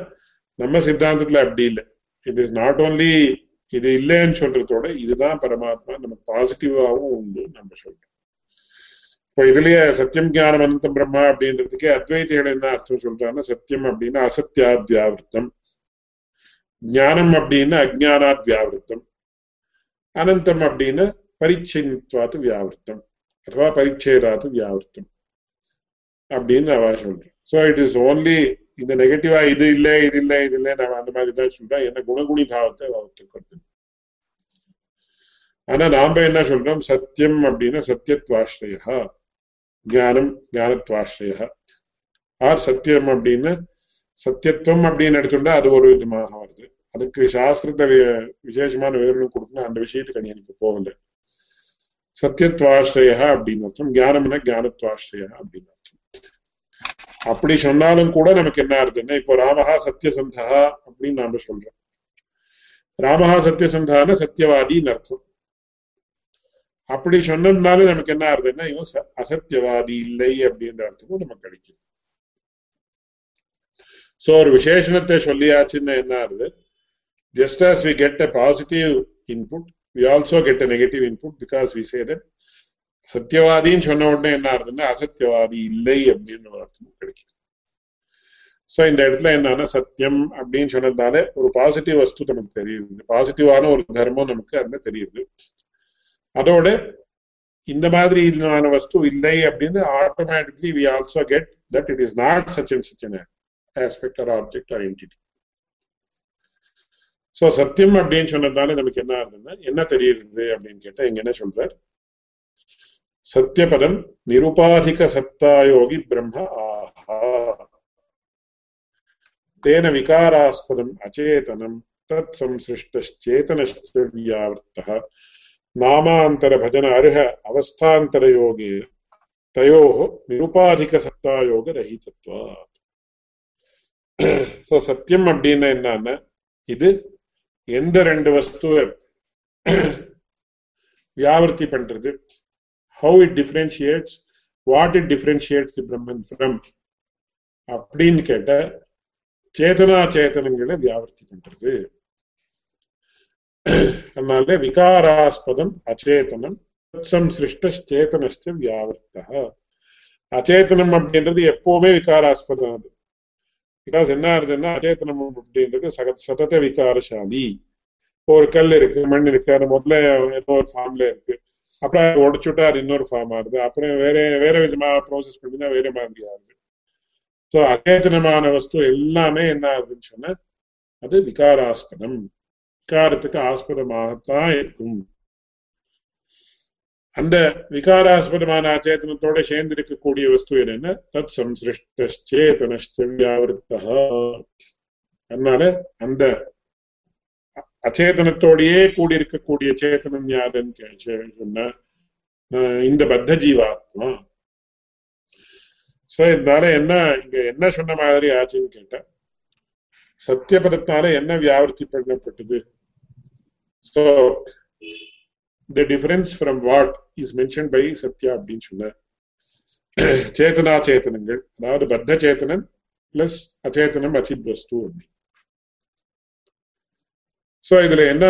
நம்ம சித்தாந்தத்துல அப்படி இல்லை. இட் இஸ் நாட் ஓன்லி இது இல்லைன்னு சொல்றதோட இதுதான் பரமாத்மா நம்ம பாசிட்டிவாகவும் உண்டு நம்ம சொல்றோம். இப்போ இதுலயே சத்தியம் ஜானம் அனந்தம் பிரம்மா அப்படின்றதுக்கே அத்வைதிகள் என்ன அர்த்தம் சொல்றாங்கன்னா சத்தியம் அப்படின்னா அசத்தியாத்யாவிருத்தம். ஞானம் அப்படின்னு அஜானாத் வியாவிருத்தம் அனந்தம் அப்படின்னு பரிச்சயத்வாத்து வியாவிருத்தம். அथवा பரிச்சேதாத்து வியாவிருத்தம். அப்படின்னு அவ சொல்றேன் சோ இட் இஸ் ஓன்லி இந்த நெகட்டிவா இது இல்ல இது இல்ல இது இல்ல நம்ம அந்த மாதிரி தான் சொல்றேன் என்ன குணகுணி பாவத்தை வகுத்துக்கிறது ஆனா நாம என்ன சொல்றோம்? சத்தியம் அப்படின்னா சத்தியத்வாஸ்ரயா ஞானம் ஞானத்வாஸ்ரயா ஆர் சத்தியம் அப்படின்னா சத்தியத்துவம் அப்படின்னு எடுத்துட்டா அது ஒரு விதமாக வருது. அதுக்கு சாஸ்திரத்தை விசேஷமான விவரணம் கொடுக்கணும். அந்த விஷயத்துக்கு எனக்கு போகல. சத்தியத்வாஸ்ரயா அப்படின்னு அர்த்தம். ஞானம்னா ஞானத்வாஸ்ரயா அப்படின்னு அர்த்தம். அப்படி சொன்னாலும் கூட நமக்கு என்ன ஆகுதுன்னா இப்போ ராமஹா சத்தியசந்தா அப்படின்னு நாம சொல்றோம். ராமஹா சத்தியசந்தான சத்தியவாதின்னு அர்த்தம். அப்படி சொன்னதுனால நமக்கு என்ன ஆகுதுன்னா இவன் அசத்தியவாதி இல்லை அப்படின்ற அர்த்தமும் நமக்கு கிடைக்குது. சோ ஒரு விசேஷணத்தை சொல்லியாச்சுன்னு என்ன ஆகுது just as we get a positive input we also get a negative input because we say that சத்தியவாதின்னு சொன்ன உடனே என்ன ஆகுதுன்னா அசத்தியவாதி இல்லை அப்படின்னு ஒரு அர்த்தமும் கிடைக்குது சோ இந்த இடத்துல என்னன்னா சத்தியம் அப்படின்னு சொன்னதுனாலே ஒரு பாசிட்டிவ் வஸ்து நமக்கு தெரியுது பாசிட்டிவான ஒரு தர்மம் நமக்கு அதுல தெரியுது அதோட இந்த மாதிரி வஸ்து இல்லை அப்படின்னு automatically we also get that it is not such and such aspect or object or entity so சத்தியம் அப்படின்னு சொன்னதால நமக்கு என்ன ஆகுதுன்னா என்ன தெரியுது அப்படின்னு கேட்டா இங்க என்ன சொல்றார் சத்தியபதம் நிருபாதிக சத்தாயோகி பிரம்ம ஆஹா தேன விகாராஸ்பதம் அச்சேதனம் தத் சம்சிருஷ்டேதனஸ்ட வியாவர்த்தः நாமாந்தர பஜன அருக அவஸ்தாந்தர யோகே தயோ நிருபாதிக சத்தாயோக ரஹிதத்வா சோ சத்தியம் அப்படின்னா என்னன்னா இது எந்த ரெண்டு வஸ்துவை வியாபர்த்தி பண்றது how it differentiates what it differentiates the Brahman from அப்படின்னு கேட்ட சேதனா சேதனங்களை வியாபர்த்தி பண்றது அதனால விகாராஸ்பதம் அச்சேதனம் சம்சிருஷ்டேதனஸ்ட வியாவர்த்தா அச்சேதனம் அப்படின்றது எப்பவுமே விகாராஸ்பதம் அது பிகாஸ் என்ன ஆகுதுன்னா அச்சேத்தனம் அப்படின்றது சக சதத விகாரசாலி ஒரு கல் இருக்கு மண் இருக்கு அது முதல்ல ஏதோ ஒரு ஃபார்ம்ல இருக்கு. அப்புறம் உடைச்சுட்டா அது இன்னொரு ஃபார்ம் ஆகுது. அப்புறம் வேற வேற விதமா ப்ராசஸ் பண்ணினா வேற மாதிரி ஆகுது. ஸோ அச்சேதனமான வஸ்து எல்லாமே என்ன ஆகுதுன்னு சொன்னா அது விகாராஸ்பதம். விகாரத்துக்கு ஆஸ்பதமாகத்தான் இருக்கும். அந்த விகாராஸ்பதமான அச்சேதனத்தோட சேர்ந்து இருக்கக்கூடிய வஸ்து என்னன்னா தத் சம்சிருஷ்டேதனஷ்டவியாவிருத்தா அதனால அந்த அச்சேதனத்தோடையே கூடி இருக்கக்கூடிய சேத்தனம் யாருன்னு சொன்ன இந்த பத்த ஜீவாத்மா சோ இதனால என்ன இங்க என்ன சொன்ன மாதிரி ஆச்சுன்னு கேட்டேன் சத்தியபதத்தினால என்ன வியாபத்தி பண்ணப்பட்டது? So the difference from what is mention by Satya அப்படின்னு சொன்ன சேத்தனா சேத்தனங்கள் அதாவது பத்த சேத்தனம் பிளஸ் அச்சேத்தனம் அச்சித் வஸ்து அப்படி சோ இதுல என்ன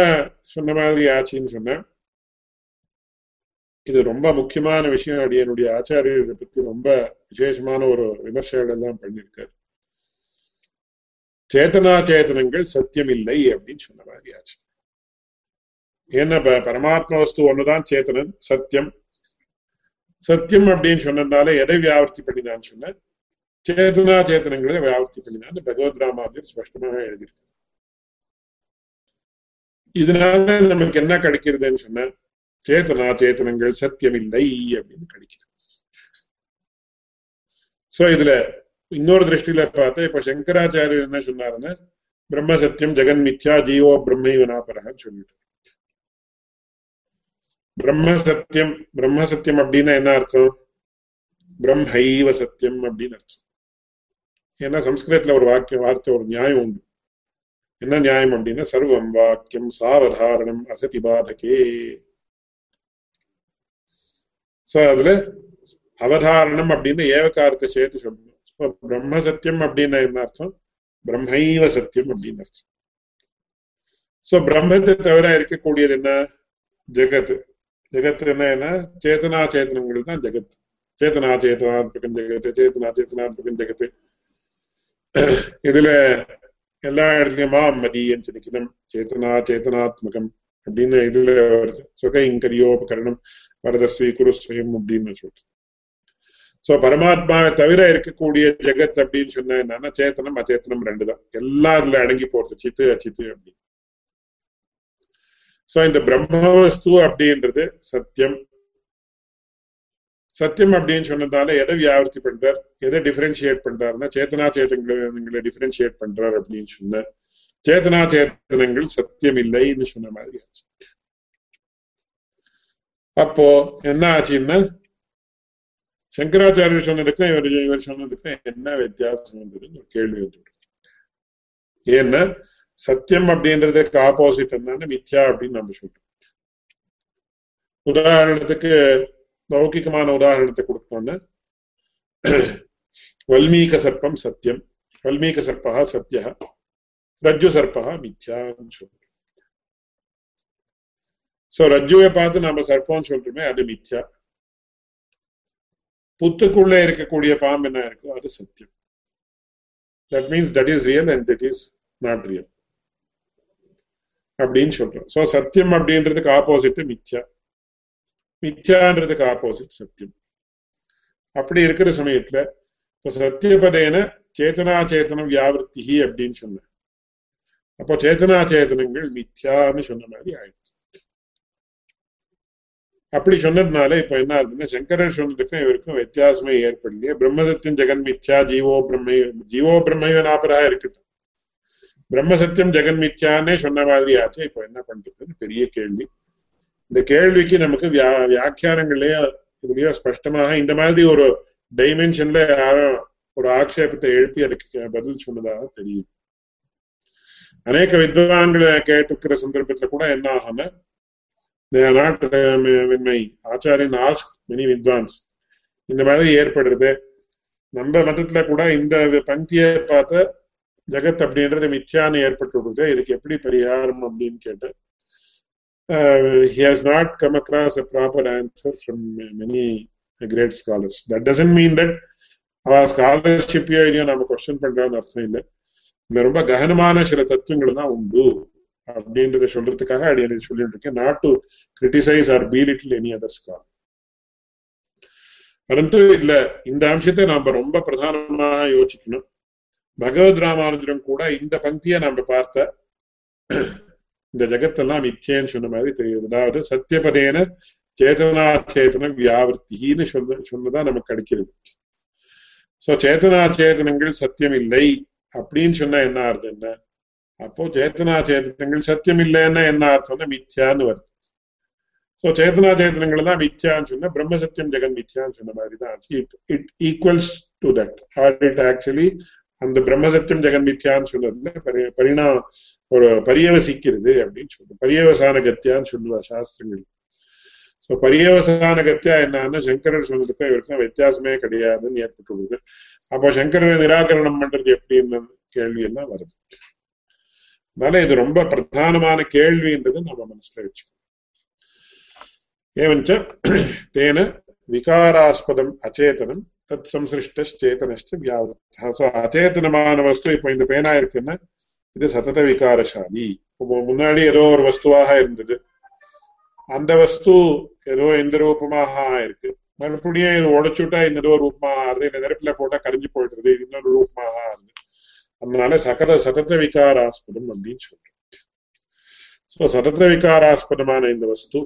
சொன்ன மாதிரி ஆச்சுன்னு சொன்ன இது ரொம்ப முக்கியமான விஷயம். அப்படி என்னுடைய ஆச்சாரியரை பத்தி ரொம்ப விசேஷமான ஒரு விமர்சனம் எல்லாம் பண்ணியிருக்காரு. சேத்தனா சேத்தனங்கள் சத்தியம் இல்லை அப்படின்னு சொன்ன மாதிரி ஆச்சு. ஏன்னா பரமாத்ம வஸ்து ஒண்ணுதான் சேத்தனன் சத்தியம். சத்தியம் அப்படின்னு சொன்னதால எதை வியாவர்த்தி பண்ணினான்னு சொன்ன? சேதனா சேத்தனங்களை வியாவர்த்தி பண்ணினான்னு பகவத் ராமாஜர் ஸ்பஷ்டமாக எழுதியிருக்கு. இதனால நமக்கு என்ன கிடைக்கிறதுன்னு சொன்ன? சேத்தனா சேத்தனங்கள் சத்தியம் இல்லை அப்படின்னு கிடைக்கிறது. சோ இதுல இன்னொரு திருஷ்டியில பார்த்தா இப்ப சங்கராச்சாரியர் என்ன சொன்னாருன்னா பிரம்ம சத்தியம் ஜெகன் மித்யா ஜீவோ பிரம்மைவனாபரகன்னு சொல்லிட்டு. பிரம்ம சத்தியம் பிரம்ம சத்தியம் அப்படின்னா என்ன அர்த்தம்? பிரம்மைவ சத்தியம் அப்படின்னு அர்த்தம். ஏன்னா சம்ஸ்கிருதத்துல ஒரு வாக்கியம் வார்த்தை ஒரு நியாயம் உண்டு. என்ன நியாயம் அப்படின்னா சர்வம் வாக்கியம் சாவதாரணம் அசதி பாதகே. சோ அதுல அவதாரணம் அப்படின்னு ஏவகாரத்தை சேர்த்து சொல்லணும். பிரம்ம சத்தியம் அப்படின்னா என்ன அர்த்தம்? பிரம்மைவ சத்தியம் அப்படின்னு அர்த்தம். சோ பிரம்மத்தை தவிர இருக்கக்கூடியது என்ன? ஜெகத் ஜெகத் என்னன்னா சேத்தனா சேத்தனங்கள் தான் ஜெகத். சேத்தனா சேத்தனாத்மகம் ஜெகத்து சேத்தனா சேத்தனாத்மகம் ஜெகத்து இதுல எல்லா இடத்துலயும் மாம் மதியன் சிரிக்கணும் சேத்தனா சேத்தனாத்மகம் அப்படின்னு இதுல வருது சுக இங்கரியோபகரணம் வரதஸ்வி குரு ஸ்வயம் அப்படின்னு சொல்லிட்டு. சோ பரமாத்மாவை தவிர இருக்கக்கூடிய ஜெகத் அப்படின்னு சொன்ன என்னன்னா சேத்தனம் அச்சேத்தனம் ரெண்டு தான். எல்லாம் அடங்கி போறது சித்து அச்சித்து அப்படின்னு. சோ இந்த பிரம்மவஸ்து அப்படின்றது சத்தியம். சத்தியம் அப்படின்னு சொன்னதால எதை வியாபர்த்தி பண்றார்? எதை டிஃபரன்ஷியேட் பண்றாருன்னா சேத்தனா சேத்தங்களை டிஃபரன்ஷியேட் பண்றார் அப்படின்னு சொன்ன சேத்தனா சேத்தனங்கள் சத்தியம் இல்லைன்னு சொன்ன மாதிரி ஆச்சு. அப்போ என்ன ஆச்சுன்னா சங்கராச்சாரியர் சொன்னதுக்கும் இவர் இவர் சொன்னதுக்கும் என்ன வித்தியாசம் கேள்வி வந்துடும் ஏன்னா சத்தியம் அப்படின்றதுக்கு ஆப்போசிட் என்னன்னு மித்யா அப்படின்னு நம்ம சொல்றோம். உதாரணத்துக்கு லௌகிகமான உதாரணத்தை கொடுத்தோம்னா வல்மீக சர்ப்பம் சத்தியம் வல்மீக சர்ப்பா சத்தியா ரஜ்ஜு சர்ப்பா மித்யான்னு சொல்றோம். சோ ரஜ்ஜுவை பார்த்து நாம சர்ப்பம்னு சொல்றோமே அது மித்யா. புத்துக்குள்ள இருக்கக்கூடிய பாம்பு என்ன இருக்கோ அது சத்தியம். That means that is real and that is not real அப்படின்னு சொல்றோம். சோ சத்தியம் அப்படின்றதுக்கு ஆப்போசிட் மித்யா. மித்யான்றதுக்கு ஆப்போசிட் சத்தியம். அப்படி இருக்கிற சமயத்துல இப்போ சத்தியபதேன சேத்தனா சேத்தனம் வியாவிருத்தி அப்படின்னு சொன்ன அப்போ சேத்தனாச்சேதனங்கள் மித்யான்னு சொன்ன மாதிரி ஆயிடுச்சு. அப்படி சொன்னதுனால இப்ப என்ன ஆகுதுன்னா சங்கரர் சொன்னதுக்கும் இவருக்கும் வித்தியாசமே ஏற்படலையே. பிரம்மதத்தின் ஜெகன் மித்யா ஜீவோ பிரம்மை ஜீவோ பிரம்மைவ இருக்கட்டும். பிரம்ம பிரம்மசத்தியம் ஜெகன் மித்யான்னே சொன்ன மாதிரி ஆச்சு. இப்ப என்ன பண்றதுன்னு பெரிய கேள்வி. இந்த கேள்விக்கு நமக்கு வியா வியாக்கியானங்கள்லயோ இதுலயோ ஸ்பஷ்டமாக இந்த மாதிரி ஒரு டைமென்ஷன்ல யாரும் ஒரு ஆக்ஷேபத்தை எழுப்பி அதுக்கு பதில் சொன்னதாக தெரியும். அநேக வித்வான்களை கேட்டிருக்கிற சந்தர்ப்பத்துல கூட என்ன ஆகாம மை uh, ஆச்சாரியன் ஆஸ்க் மெனி வித்வான்ஸ். இந்த மாதிரி ஏற்படுறது. நம்ம மதத்துல கூட இந்த பங்கியை பார்த்த ஜெகத் அப்படின்றது மித்யான்னு ஏற்பட்டு விடுது இதுக்கு எப்படி பரிகாரம் அப்படின்னு கேட்டேன். Uh, has not not proper answer a proper answer from many great scholars. That doesn't mean அவ ஸ்காலர்ஷிப்பையோ இல்லையோ நம்ம கொஸ்டின் பண்றோம்னு அர்த்தம் இல்லை. இந்த ரொம்ப ககனமான சில தத்துவங்கள் தான் உண்டு அப்படின்றத சொல்றதுக்காக அடி எனக்கு சொல்லிட்டு இருக்கேன். Not to criticize or belittle any other scholar பரந்து இல்ல இந்த அம்சத்தை நாம ரொம்ப பிரதானமா யோசிக்கணும். பகவத் ராமானுஜரும் கூட இந்த பங்கியை நம்ம பார்த்த இந்த ஜெகத்தெல்லாம் மித்தியன்னு சொன்ன மாதிரி தெரியுது. அதாவது சத்தியபதேன சேதனா சேதன சொன்ன சொன்னதான் நமக்கு கிடைக்கிறது. சோ சேதனா சேதனங்கள் சத்தியம் இல்லை அப்படின்னு சொன்னா என்ன அர்த்தம் என்ன? அப்போ சேத்தனா சேதனங்கள் சத்தியம் இல்லைன்னா என்ன? அர்த்தம்னா மித்யான்னு வருது. சோ சேத்தனா சேதனங்கள் தான் மித்யான்னு சொன்னா பிரம்ம சத்தியம் ஜெகன் மித்யான்னு சொன்ன மாதிரி தான் it it equals to that or it actually அந்த பிரம்ம சத்தியம் ஜெகன் மித்யான்னு சொன்னதுல பரிணா ஒரு பரியவசிக்கிறது அப்படின்னு சொல்லுவோம் பரியவசான கத்தியான்னு சொல்லுவா சாஸ்திரங்கள். சோ பரியவசான கத்தியா என்னன்னா சங்கரர் சொன்னதுக்கும் இவருக்கும் வித்தியாசமே கிடையாதுன்னு ஏற்பட்டுள்ளது. அப்போ சங்கரரை நிராகரணம் பண்றது எப்படின்னு கேள்வி எல்லாம் வருது. அதனால இது ரொம்ப பிரதானமான கேள்வின்றது நம்ம மனசுல வச்சுக்கணும். ஏவஞ்ச *clears throat* தேன விகாராஸ்பதம் அச்சேதனம் தத் சம்சிருஷ்டேதனஷ்ட வியாவிருத்தா ஸோ அச்சேதனமான வஸ்து இப்ப இந்த பேனா இருக்குன்னா இது சதத விகாரசாலி முன்னாடி ஏதோ ஒரு வஸ்துவாக இருந்தது அந்த வஸ்து ஏதோ எந்த ரூபமாக இருக்கு மறுபடியும் இது உடைச்சுட்டா இந்த ஒரு ரூபமாக ஆறுது இந்த நெருப்புல போட்டா கரைஞ்சு போயிடுறது இன்னொரு ரூபமாக ஆறுது அதனால சகல சதத விகாராஸ்பதம் அப்படின்னு சொல்றோம் ஸோ சதத விகாராஸ்பதமான இந்த வஸ்து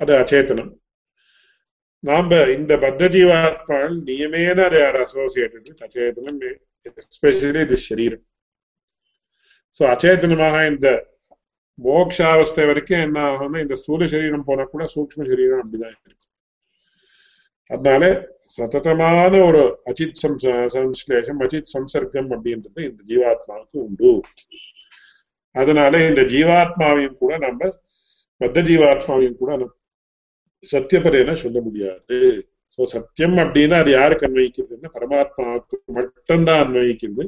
அது அச்சேதனம் நாம இந்த பத்த ஜீவாத்மாள் நியமேன அதை ஆர் அசோசியேட்டட் வித் அச்சேதனம் எஸ்பெஷலி தி சரீரம். சோ அச்சேதனமாக இந்த மோக்ஷாவஸ்தை வரைக்கும் என்ன ஆகும்னா இந்த ஸ்தூல சரீரம் போனா கூட சூக்ம சரீரம் அப்படிதான் இருக்கும். அதனால சததமான ஒரு அச்சித் சம்ஸ்லேஷம் அச்சித் சம்சர்க்கம் அப்படின்றது இந்த ஜீவாத்மாவுக்கு உண்டு. அதனால இந்த ஜீவாத்மாவையும் கூட நம்ம பத்த ஜீவாத்மாவையும் கூட சத்தியபதேன சொல்ல முடியாது. சோ சத்தியம் அப்படின்னா அது யாருக்கு அன்வயிக்கிறதுன்னா பரமாத்மாவுக்கு மட்டும்தான் அன்வயிக்கிறது.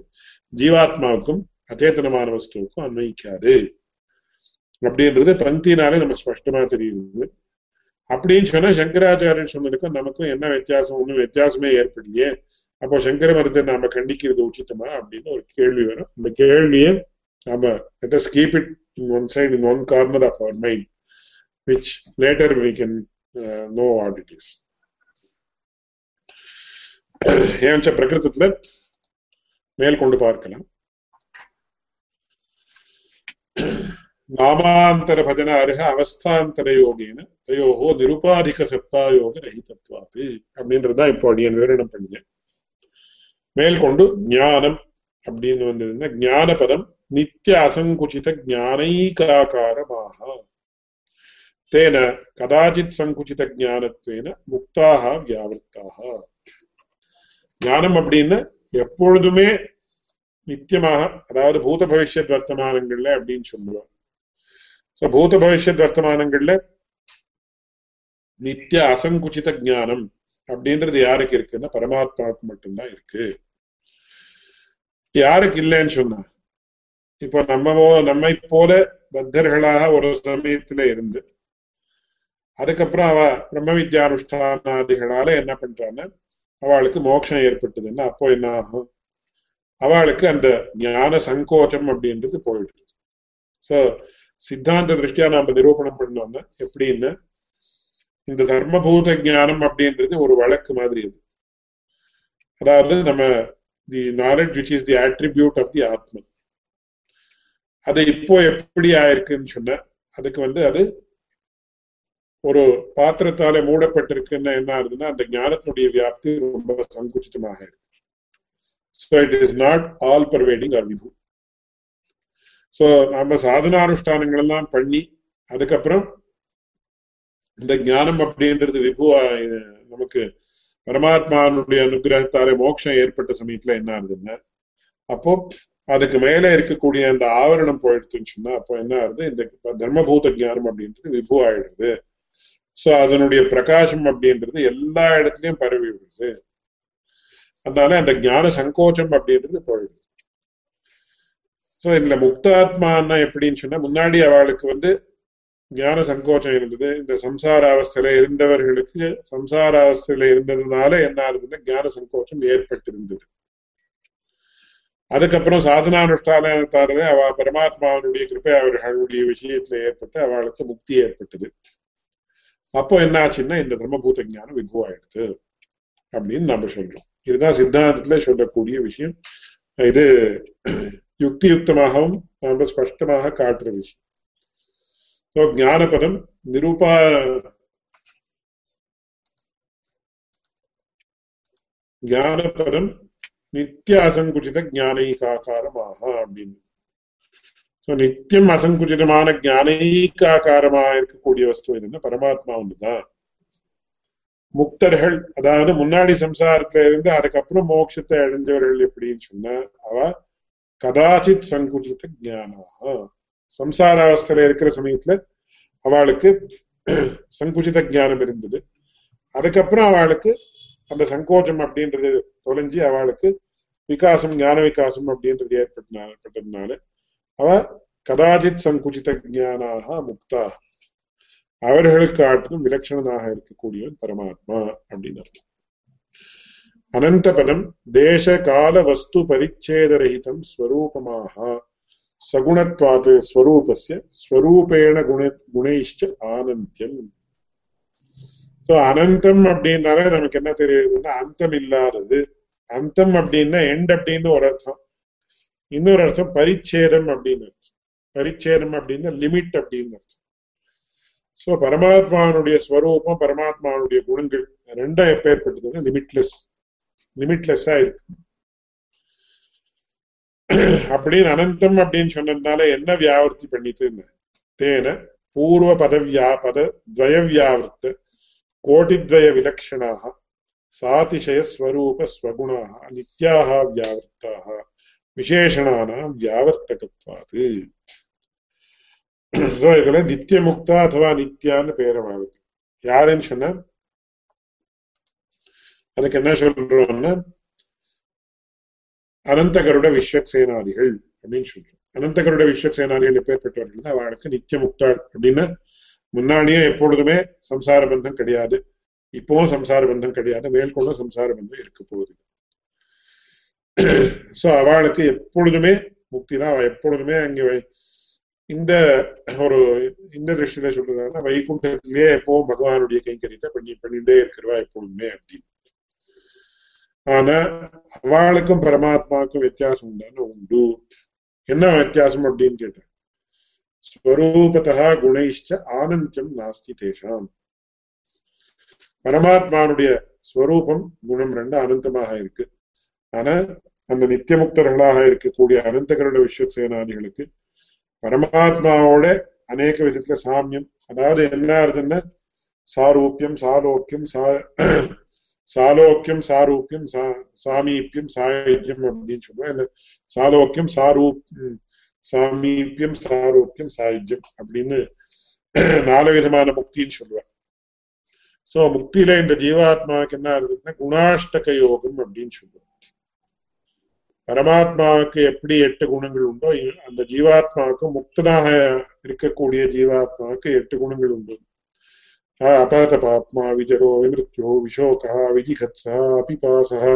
ஜீவாத்மாவுக்கும் அச்சேதனமான வஸ்துவுக்கும் அன்வயிக்காது. அப்படின்றது பங்கினாலே நமக்கு ஸ்பஷ்டமா தெரியுது. அப்படின்னு சொன்னா சங்கராச்சாரியன் சொன்னதுக்கும் நமக்கும் என்ன வித்தியாசம்? ஒன்றும் வித்தியாசமே ஏற்படலையே. அப்போ சங்கர மரத்தை நாம கண்டிக்கிறது உச்சித்தமா அப்படின்னு ஒரு கேள்வி வரும். இந்த கேள்வியை நாம let us keep it in one side in one corner of our mind which later we uh, know what it is ஏன்ச்ச பிரகிருத்தத்துல பார்க்கலாம் நாமாந்தர பஜன அருக அவஸ்தாந்தர யோகின தயோகோ நிருபாதிக சப்தாயோக ரஹிதத்வாது அப்படின்றதுதான் இப்போ அடியன் விவரணம் பண்ணேன் மேற்கொண்டு ஞானம் அப்படின்னு வந்ததுன்னா ஞான பதம் நித்திய அசங்குச்சித ஞானைகாகாரமாக தேன कदाचित् சங்குச்சித ஞானத்வேன முக்தாக வியாவிருத்தாக ஞானம் அப்படின்னு எப்பொழுதுமே நித்தியமாக அதாவது பூத பவிஷ்யத் வர்த்தமானங்கள்ல அப்படின்னு சொல்லுவாங்க சோ பூத பவிஷ்யத் வர்த்தமானங்கள்ல நித்திய அசங்குச்சித ஞானம் அப்படின்றது யாருக்கு இருக்குன்னா பரமாத்மாவுக்கு மட்டும்தான் இருக்கு யாருக்கு இல்லைன்னு சொன்னா இப்போ நம்ம நம்மை போல பத்தர்களாக ஒரு சமயத்துல இருந்து அதுக்கப்புறம் அவ பிரம்ம வித்யானுஷ்டானாதிகளால என்ன பண்றான்னா அவளுக்கு மோட்சம் ஏற்பட்டதுன்னா அப்போ என்ன ஆகும் அவளுக்கு அந்த ஞான சங்கோச்சம் அப்படின்றது போயிடுது. சோ சித்தாந்த திருஷ்டியா நாம நிரூபணம் பண்ணோம்னா எப்படின்னா இந்த தர்மபூத ஞானம் அப்படின்றது ஒரு வழக்கு மாதிரி அது. அதாவது நம்ம the knowledge which is the attribute of the Atman அது இப்போ எப்படி ஆயிருக்குன்னு சொன்ன அதுக்கு வந்து அது ஒரு பாத்திரத்தாலே மூடப்பட்டிருக்குன்னா என்ன ஆகுதுன்னா அந்த ஞானத்தினுடைய வியாப்தி ரொம்ப சங்குச்சிதமாக இருக்கு. So it is not all pervading அறிவு சோ ஸோ நம்ம சாதனானுஷ்டானங்கள் எல்லாம் பண்ணி அதுக்கப்புறம் இந்த ஞானம் அப்படின்றது விபுவா நமக்கு பரமாத்மானுடைய அனுகிரகத்தாலே மோட்சம் ஏற்பட்ட சமயத்துல என்ன ஆகுதுன்னா அப்போ அதுக்கு மேல இருக்கக்கூடிய அந்த ஆவரணம் போயிடுச்சுன்னு சொன்னா அப்போ என்ன ஆகுது? இந்த தர்மபூத ஞானம் அப்படின்றது விபு ஆயிடுது. சோ அதனுடைய பிரகாசம் அப்படின்றது எல்லா இடத்துலயும் பரவி விடுது. அதனால அந்த ஞான சங்கோச்சம் அப்படின்றது போயிடுது. சோ இதுல முக்தாத்மான்னா எப்படின்னு சொன்னா முன்னாடி அவளுக்கு வந்து ஞான சங்கோச்சம் இருந்தது. இந்த சம்சார அவஸ்தையில இருந்தவர்களுக்கு சம்சார அவஸ்தையில இருந்ததுனால என்ன ஆகுதுன்னா ஞான சங்கோச்சம் ஏற்பட்டிருந்தது. அதுக்கப்புறம் சாதனானுஷ்டானத்தாலே அவ பரமாத்மாவனுடைய கிருப்பை அவர்களுடைய விஷயத்துல ஏற்பட்டு அவளுக்கு முக்தி ஏற்பட்டது. அப்போ என்ன ஆச்சுன்னா இந்த பிரம்மபூத ஞானம் விபுவாயிடுது அப்படின்னு நம்ம சொல்றோம் இதுதான் சித்தாந்தத்துல சொல்லக்கூடிய விஷயம் இது யுக்தி யுக்தமாகவும் நாம ஸ்பஷ்டமாக காட்டுற விஷயம் ஸோ ஞானபதம் நிரூபா ஞானபதம் நித்திய அசங்குச்சித ஞானைகாக்காரமாக அப்படின்னு ஸோ நித்தியம் அசங்குஜிதமான ஞானைகாக்காரமாக இருக்கக்கூடிய வஸ்து என்னன்னா பரமாத்மா ஒன்றுதான் முக்தர்கள் அதாவது முன்னாடி சம்சாரத்துல இருந்து அதுக்கப்புறம் மோட்சத்தை அடைஞ்சவர்கள் எப்படின்னு சொன்னா அவ கதாச்சித் சங்குஜித ஜானா சம்சார அவஸ்தையில இருக்கிற சமயத்துல அவளுக்கு சங்குஜித ஜானம் இருந்தது. அதுக்கப்புறம் அவளுக்கு அந்த சங்கோச்சம் அப்படின்றது தொலைஞ்சி அவளுக்கு விகாசம் ஞான விகாசம் அப்படின்றது ஏற்பட்டதுனால அவ கதாச்சித் சங்குச்சித ஜானாக முக்தா அவர்களுக்கு ஆட்டும் விலட்சணனாக இருக்கக்கூடியவன் பரமாத்மா அப்படின்னு அர்த்தம் அனந்த பதம் தேச கால வஸ்து பரிச்சேதரஹிதம் ஸ்வரூபமாக சகுணத்வாத் ஸ்வரூபஸ்ய ஸ்வரூபேண குண குணைஷ்ட ஆனந்தியம் ஸோ அனந்தம் அப்படின்னாலே நமக்கு என்ன தெரியுதுன்னா அந்தம் இல்லாதது அந்தம் அப்படின்னா எண்ட் அப்படின்னு ஒரு அர்த்தம் இன்னொரு அர்த்தம் பரிச்சேதம் அப்படின்னு அர்த்தம். பரிச்சேதம் அப்படின்னா லிமிட் அப்படின்னு அர்த்தம். சோ பரமாத்மானுடைய ஸ்வரூபம் பரமாத்மானுடைய குணங்கள் ரெண்டா எப்பேற்பட்டதுன்னா லிமிட்லெஸ் லிமிட்லெஸ்ஸா இருக்கு. அப்படின்னு அனந்தம் அப்படின்னு சொன்னதுனால என்ன வியாவர்த்தி பண்ணிட்டு தேன பூர்வ பதவியா பத துவய வியாவர்த்த கோட்டித்வய விலக்ஷணாக சாதிசய ஸ்வரூப ஸ்வகுணாக நித்யாக வியாவர்த்தாக. விசேஷணானாம் வியாவர்த்தகத்வாது ஸோ இதுல நித்திய முக்தா அதுவா நித்யான்னு பேரமாகுது யாருன்னு சொன்ன அதுக்கு என்ன சொல்றோம்னா அனந்தகருட விஸ்வசேனாதிகள் அப்படின்னு சொல்றோம். அனந்தகருட விஸ்வக்சேனாதிகள் எப்பேற்பட்டவர்கள் அவளுக்கு நித்திய முக்தாள் அப்படின்னு முன்னாடியே எப்பொழுதுமே சம்சார பந்தம் கிடையாது இப்பவும் சம்சார பந்தம் கிடையாது மேற்கொள்ள சம்சார பந்தம் இருக்க போகுது. சோ அவளுக்கு எப்பொழுதுமே முக்தி தான் அவ எப்பொழுதுமே அங்க இந்த ஒரு இந்த திருஷ்டியில சொல்றதுனா வைகுண்டத்திலேயே எப்பவும் பகவானுடைய கைங்கரியத்தை பண்ணி பண்ணிட்டே இருக்கிறவா எப்பொழுதுமே அப்படின்னு. ஆனா அவளுக்கும் பரமாத்மாவுக்கும் வித்தியாசம் உண்டான உண்டு. என்ன வித்தியாசம் அப்படின்னு கேட்டேன் ஸ்வரூபத்தா குணைஷ்ட ஆனந்தியம் நாஸ்தி தேஷாம். பரமாத்மானுடைய ஸ்வரூபம் குணம் ரெண்டு அனந்தமாக இருக்கு. ஆனா அந்த நித்தியமுக்தர்களாக இருக்கக்கூடிய அனந்தகருட விஸ்வசேனானிகளுக்கு பரமாத்மாவோட அநேக விதத்துல சாமியம். அதாவது என்ன ஆகுதுன்னா சாரூபியம் சாலோக்கியம் சா *clears throat* சாலோக்கியம் சா சாமீபியம் சாயுஜ்யம் அப்படின்னு சொல்லுவேன் இல்ல சாலோக்கியம் சாரூப் சாமீபியம் சாரூபியம் சாயுஜ்யம் அப்படின்னு *clears throat* நாலு விதமான முக்தின்னு சொல்லுவேன் சோ முக்தியில இந்த ஜீவாத்மாவுக்கு என்ன இருக்குன்னா குணாஷ்டக யோகம் அப்படின்னு சொல்லுவோம் பரமாத்மாவுக்கு எப்படி எட்டு குணங்கள் உண்டோ அந்த ஜீவாத்மாவுக்கு முக்தனாக இருக்கக்கூடிய ஜீவாத்மாவுக்கு எட்டு குணங்கள் உண்டு அபாதபாத்மா விஜரோ விமிருத்யோ விஷோகா விஜிகத்ஸா பிபாசா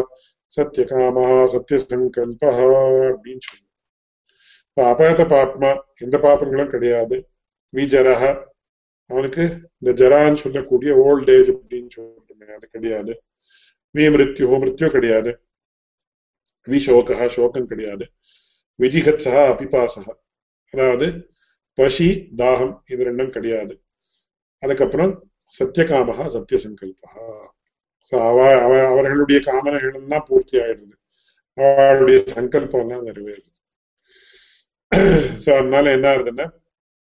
சத்தியகாமா சத்தியசங்கல்பா அப்படின்னு சொல்லி அபாத பாப்மா எந்த பாப்பங்களும் கிடையாது விஜரஹ அவனுக்கு இந்த ஜரான்னு சொல்லக்கூடிய ஓல்ட் ஏஜ் அப்படின்னு சொல்லிட்டு அது கிடையாது வி மிருத்யோ மிருத்யோ கிடையாது விசோகா சோகம் கிடையாது விஜிகத்சா அபிபாசா அதாவது பசி தாகம் இது ரெண்டும் கிடையாது. அதுக்கப்புறம் சத்தியகாமகா சத்தியசங்கல்பா அவ அவ அவர்களுடைய காமனைகள் பூர்த்தி ஆயிடுது. அவளுடைய சங்கல்பம் எல்லாம் நிறைவேறுது. சோ அதனால என்ன ஆகுதுன்னா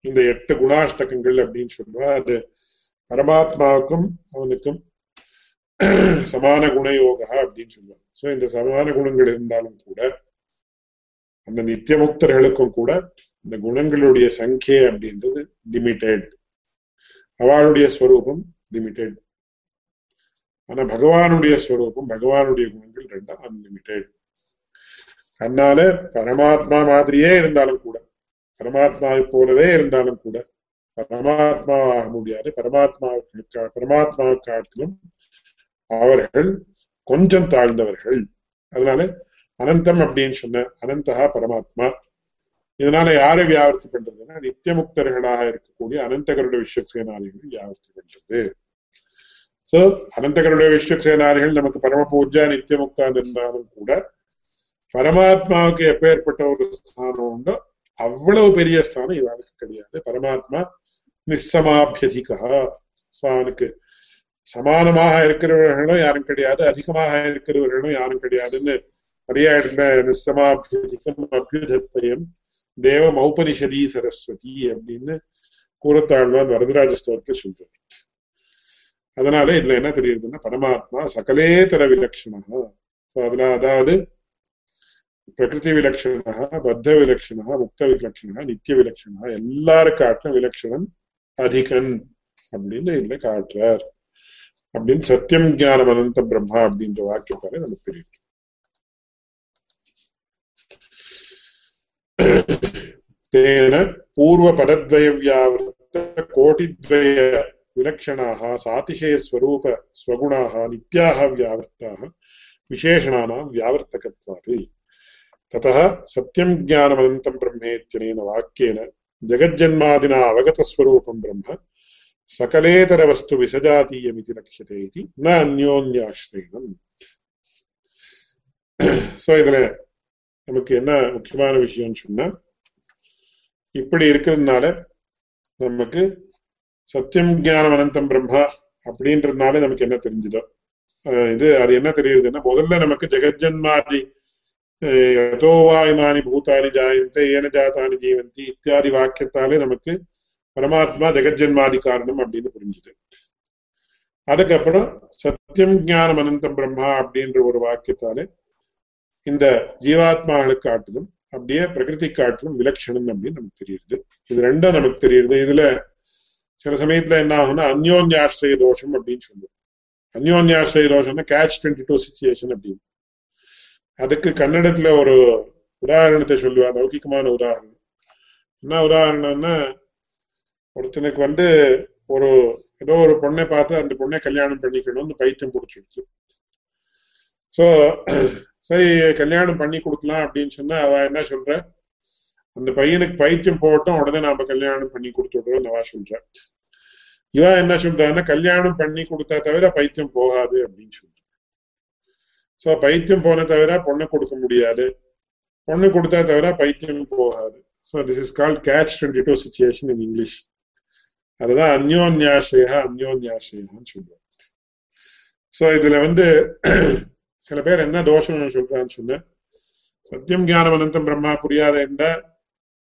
இந்த எட்டு குணாஷ்டகங்கள் அப்படின்னு சொல்லுவா அது பரமாத்மாவுக்கும் அவனுக்கும் *clears throat* சமான குணயோகா அப்படின்னு சொல்லுவாங்க. சோ இந்த சமான குணங்கள் இருந்தாலும் கூட அந்த நித்தியமுக்தர்களுக்கும் கூட இந்த குணங்களுடைய சங்கே அப்படின்றது லிமிட்டெட் அவளுடைய ஸ்வரூபம் லிமிட்டெட் ஆனா பகவானுடைய ஸ்வரூபம் பகவானுடைய குணங்கள் ரெண்டும் அன்லிமிட்டெட் அதனால பரமாத்மா மாதிரியே இருந்தாலும் கூட பரமாத்மாவை போலவே இருந்தாலும் கூட பரமாத்மா ஆக முடியாது. பரமாத்மாவுக்கு பரமாத்மாவுக்கு காட்டிலும் அவர்கள் கொஞ்சம் தாழ்ந்தவர்கள். அதனால அனந்தம் அப்படின்னு சொன்ன அனந்தகா பரமாத்மா இதனால யாரை வியாபர்த்தி பண்றதுன்னா நித்தியமுக்தர்களாக இருக்கக்கூடிய அனந்தகருட விஸ்வசேனாதிகள் வியாபர்த்தி பண்றது சோ அனந்தகருட விஸ்வசேனாதிகள் நமக்கு பரம பூஜா நித்தியமுக்தா இருந்தாலும் கூட பரமாத்மாவுக்கு எப்பேற்பட்ட ஒரு ஸ்தானம் உண்டோ அவ்வளவு பெரிய ஸ்தானம் இவனுக்கு கிடையாது. பரமாத்மா நிசமாபியதிகா அவனுக்கு சமானமாக இருக்கிறவர்களும் யாரும் கிடையாது அதிகமாக இருக்கிறவர்களும் யாரும் கிடையாதுன்னு நிறைய இடத்துல நிசமாபியதிகம் அபியுதத்தையும் தேவ மௌபனிஷதி சரஸ்வதி அப்படின்னு கூறத்தாழ்வான் வரதராஜ ஸ்தோரத்தை சொல்றாரு. அதனால இதுல என்ன தெரியுதுன்னா பரமாத்மா சகலேதர விலட்சணா அதுல அதாவது பிரகிருதி விலட்சணா பத்த விலட்சணா முக்த விலட்சணா நித்திய விலட்சணா எல்லாரும் காட்டுற விலட்சணம் அதிகன் அப்படின்னு இதுல காட்டுறார். அப்படின்னு சத்தியம் ஜானம் அனந்த பிரம்மா அப்படின்ற வாக்கியத்தாலே நமக்கு தெரியும் तेन पूर्वपदद्वयव्यावृत्तकोटिद्वय विलक्षणाः सातिशयस्वरूप स्वगुणाः नित्याः व्यावृत्ताः विशेषणानां व्यावर्तकत्वात् ततः सत्यं ज्ञानमनन्तं ब्रह्मेत्यनेन वाक्येन जगज्जन्मादिना अवगतस्वरूपं ब्रह्म सकलेतरवस्तु विसजातीयमिति लक्ष्यते इति न अन्योन्याश्रयणम् சோ இதுல நமக்கு என்ன முக்கியமான விஷயம்னு சொன்னா இப்படி இருக்கிறதுனால நமக்கு சத்தியம் ஜானம் அனந்தம் பிரம்மா அப்படின்றதுனால நமக்கு என்ன தெரிஞ்சுதோ இது அது என்ன தெரியுதுன்னா முதல்ல நமக்கு ஜெகஜன்மாதி யதோவா இமானி பூதானி ஜாயந்தே ஏன ஜாத்தானி ஜீவந்தி இத்தியாதி வாக்கியத்தாலே நமக்கு பரமாத்மா ஜெகஜன்மாதி காரணம் அப்படின்னு புரிஞ்சுது அதுக்கப்புறம் சத்தியம் ஜானம் அனந்தம் பிரம்மா அப்படின்ற ஒரு வாக்கியத்தாலே இந்த ஜீவாத்மாக்களுக்கு காட்டிலும் அப்படியே பிரகிருதி காட்டிலும் விலட்சணம் அப்படின்னு நமக்கு தெரியுது இது ரெண்டும் நமக்கு தெரியுது இதுல சில சமயத்துல என்ன ஆகும்னா அந்யோன்யாசிரிய தோஷம் அப்படின்னு சொல்லுவோம் அந்யோன்யாசிரிய தோஷம்னா கேட்ச் டுவெண்ட்டி டூ சுச்சுவேஷன் அப்படின்னு அதுக்கு கன்னடத்துல ஒரு உதாரணத்தை சொல்லுவா லௌகிகமான உதாரணம் என்ன உதாரணம்னா ஒருத்தனுக்கு வந்து ஒரு ஏதோ ஒரு பொண்ணை பார்த்து அந்த பொண்ணை கல்யாணம் பண்ணிக்கணும்னு பைத்தியம் பிடிச்சிடுச்சு. சோ சரி கல்யாணம் பண்ணி கொடுக்கலாம் அப்படின்னு சொன்னா அவ என்ன சொல்ற? அந்த பையனுக்கு பைத்தியம் போட்டோம் உடனே நாம கல்யாணம் பண்ணி கொடுத்துடுறோம் அவ சொல்ற. இவ என்ன சொல்றான்னா கல்யாணம் பண்ணி கொடுத்தா தவிர பைத்தியம் போகாது அப்படின்னு சொல்ற. சோ பைத்தியம் போன தவிர பொண்ணை கொடுக்க முடியாது. பொண்ணு கொடுத்தா தவிர பைத்தியம் போகாது. So this is called catch twenty two situation in English அதுதான் அந்யோன்யாசய அந்யோன்யாசயன்னு சொல்றாங்க சோ இதுல வந்து *clears throat* சில பேர் என்ன தோஷம் சொல்றான்னு சொன்ன சத்தியம் ஞானம் அனந்தம் பிரம்மா புரியாத என்ற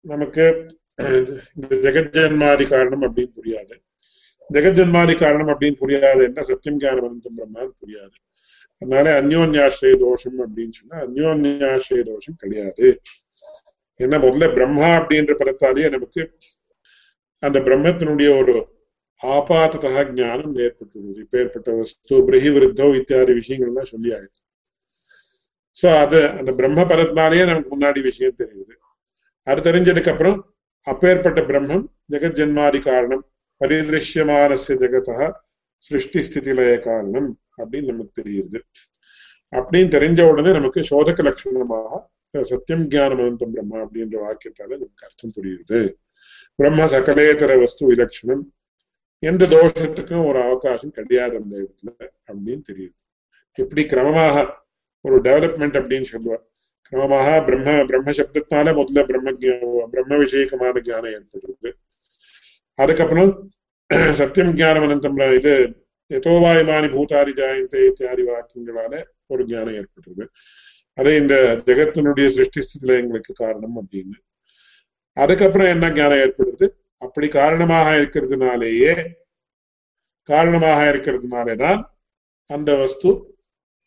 நமக்கு *clears throat* இந்த ஜெகஜன்மாதி காரணம் அப்படின்னு புரியாது. ஜெகஜன்மாதி காரணம் அப்படின்னு புரியாது என்ன சத்தியம் ஞானம் அனந்தம் பிரம்மான்னு புரியாது. அதனால அந்யோன்யாசிரிய தோஷம் அப்படின்னு சொன்னா அந்யோன்யாசிரிய தோஷம் கிடையாது. ஏன்னா முதல்ல பிரம்மா அப்படின்ற படத்தாலேயே நமக்கு அந்த பிரம்மத்தினுடைய ஒரு ஆபாத்ததா ஞானம் ஏற்பட்டுள்ளது. இப்ப ஏற்பட்ட வஸ்து பிரகி விருத்தோ இத்தியாதி விஷயங்கள்லாம் சொல்லி ஆயிடுச்சு. சோ அது அந்த பிரம்ம பதத்தினாலேயே நமக்கு முன்னாடி விஷயம் தெரியுது. அது தெரிஞ்சதுக்கு அப்புறம் அப்பேற்பட்ட பிரம்மம் ஜெகத் ஜென்மாதி காரணம் பரிதிருஷ்யமானசிய ஜெகதா சிருஷ்டி ஸ்திதிலய காரணம் அப்படின்னு நமக்கு தெரியுது. அப்படின்னு தெரிஞ்ச உடனே நமக்கு சோதக லட்சணமாக சத்தியம் ஜானம் அனந்தம் பிரம்மா அப்படின்ற வாக்கியத்தால நமக்கு அர்த்தம் புரியுது. பிரம்ம சகலேதர வஸ்து விலட்சணம் எந்த தோஷத்துக்கும் ஒரு அவகாசம் கிடையாது அந்த இடத்துல அப்படின்னு தெரியுது எப்படி கிரமமாக ஒரு டெவலப்மெண்ட் அப்படின்னு சொல்லுவார் கிரமமாக பிரம்ம பிரம்ம சப்தத்தால முதல்ல பிரம்ம பிரம்ம விஷயக்கமான ஜானம் ஏற்படுறது அதுக்கப்புறம் சத்தியம் ஜானம் அனந்தம் இது எதோவாயுமானி பூதாரி ஜாயந்தே இத்தியாதி வாக்கியங்களால ஒரு ஞானம் ஏற்படுறது அதே இந்த ஜெகத்தினுடைய சிருஷ்டி ஸ்திதியில எங்களுக்கு காரணம் அப்படின்னு அதுக்கப்புறம் என்ன ஞானம் ஏற்படுது? அப்படி காரணமாக இருக்கிறதுனாலேயே காரணமாக இருக்கிறதுனாலேதான் அந்த வஸ்து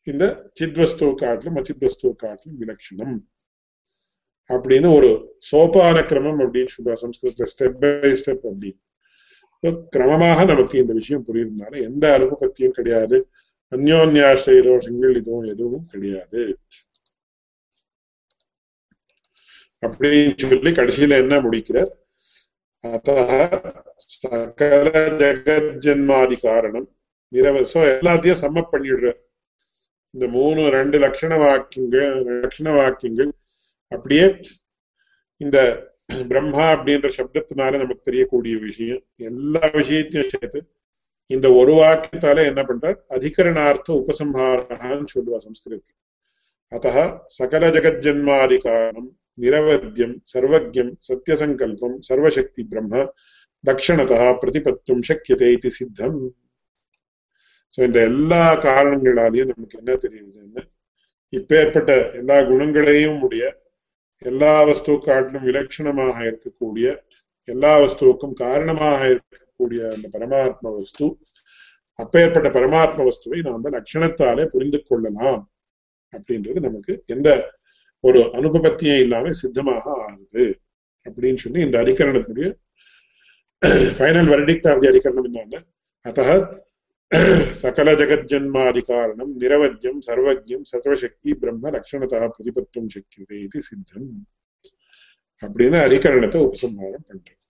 இந்த சித்வஸ்துவ காட்டிலும் அச்சித்வஸ்துவ காட்டிலும் விலட்சணம் அப்படின்னு ஒரு சோபான கிரமம் அப்படின்னு சொல்லுவா ஸ்டெப் பை ஸ்டெப் அப்படின்னு கிரமமாக நமக்கு இந்த விஷயம் புரியுறதுனால எந்த அனுபவத்தியும் கிடையாது. அந்யோன்யாசிரிய தோஷங்கள் இதுவும் எதுவும் கிடையாது. அப்படின்னு சொல்லி கடைசியில என்ன முடிக்கிறார்? அத்த சகல ஜெகஜன்மாதி காரணம் நிரவசோ எல்லாத்தையும் சம்ம பண்ணிடுறார். இந்த மூணு ரெண்டு லட்சண வாக்கியங்கள் லட்சண வாக்கியங்கள் அப்படியே இந்த பிரம்மா அப்படின்ற சப்தத்தினால நமக்கு தெரியக்கூடிய விஷயம். எல்லா விஷயத்தையும் சேர்த்து இந்த ஒரு வாக்கியத்தால என்ன பண்றார்? அதிகரணார்த்த உபசம்ஹாரான்னு சொல்லுவா சம்ஸ்கிருதத்தில். அத்த சகல ஜெகஜன்மாதி காரணம் நிரவத்தியம் சர்வஜம் சத்தியசங்கல்பம் சர்வசக்தி பிரம்ம தக்ஷணதா பிரதிபத்தும் சக்கியதே இது சித்தம். சோ இந்த எல்லா காரணங்களாலையும் நமக்கு என்ன தெரியுதுன்னு இப்பேற்பட்ட எல்லா குணங்களையும் உடைய எல்லா வஸ்துக்காட்டிலும் விலட்சணமாக இருக்கக்கூடிய எல்லா வஸ்துவுக்கும் காரணமாக இருக்கக்கூடிய அந்த பரமாத்ம வஸ்து அப்பேற்பட்ட பரமாத்ம வஸ்துவை நாம லட்சணத்தாலே புரிந்து கொள்ளலாம். அப்படின்றது நமக்கு எந்த ஒரு அனுபவத்தையே இல்லாம சித்தமாக ஆகுது அப்படின்னு சொல்லி இந்த அதிகரணத்துடைய ஃபைனல் வெர்டிக்ட் ஆஃப் தி அதிகரணம் என்னன்னா அத்த சகல ஜெகஜன்மாதிகாரணம் நிரவத்தியம் சர்வஜம் சத்வசக்தி பிரம்ம லட்சணத்தா பிரதிபத்துவம் சக்கியதே இது சித்தம் அப்படின்னு அதிகரணத்தை உபசம்ஹாரம் பண்றோம்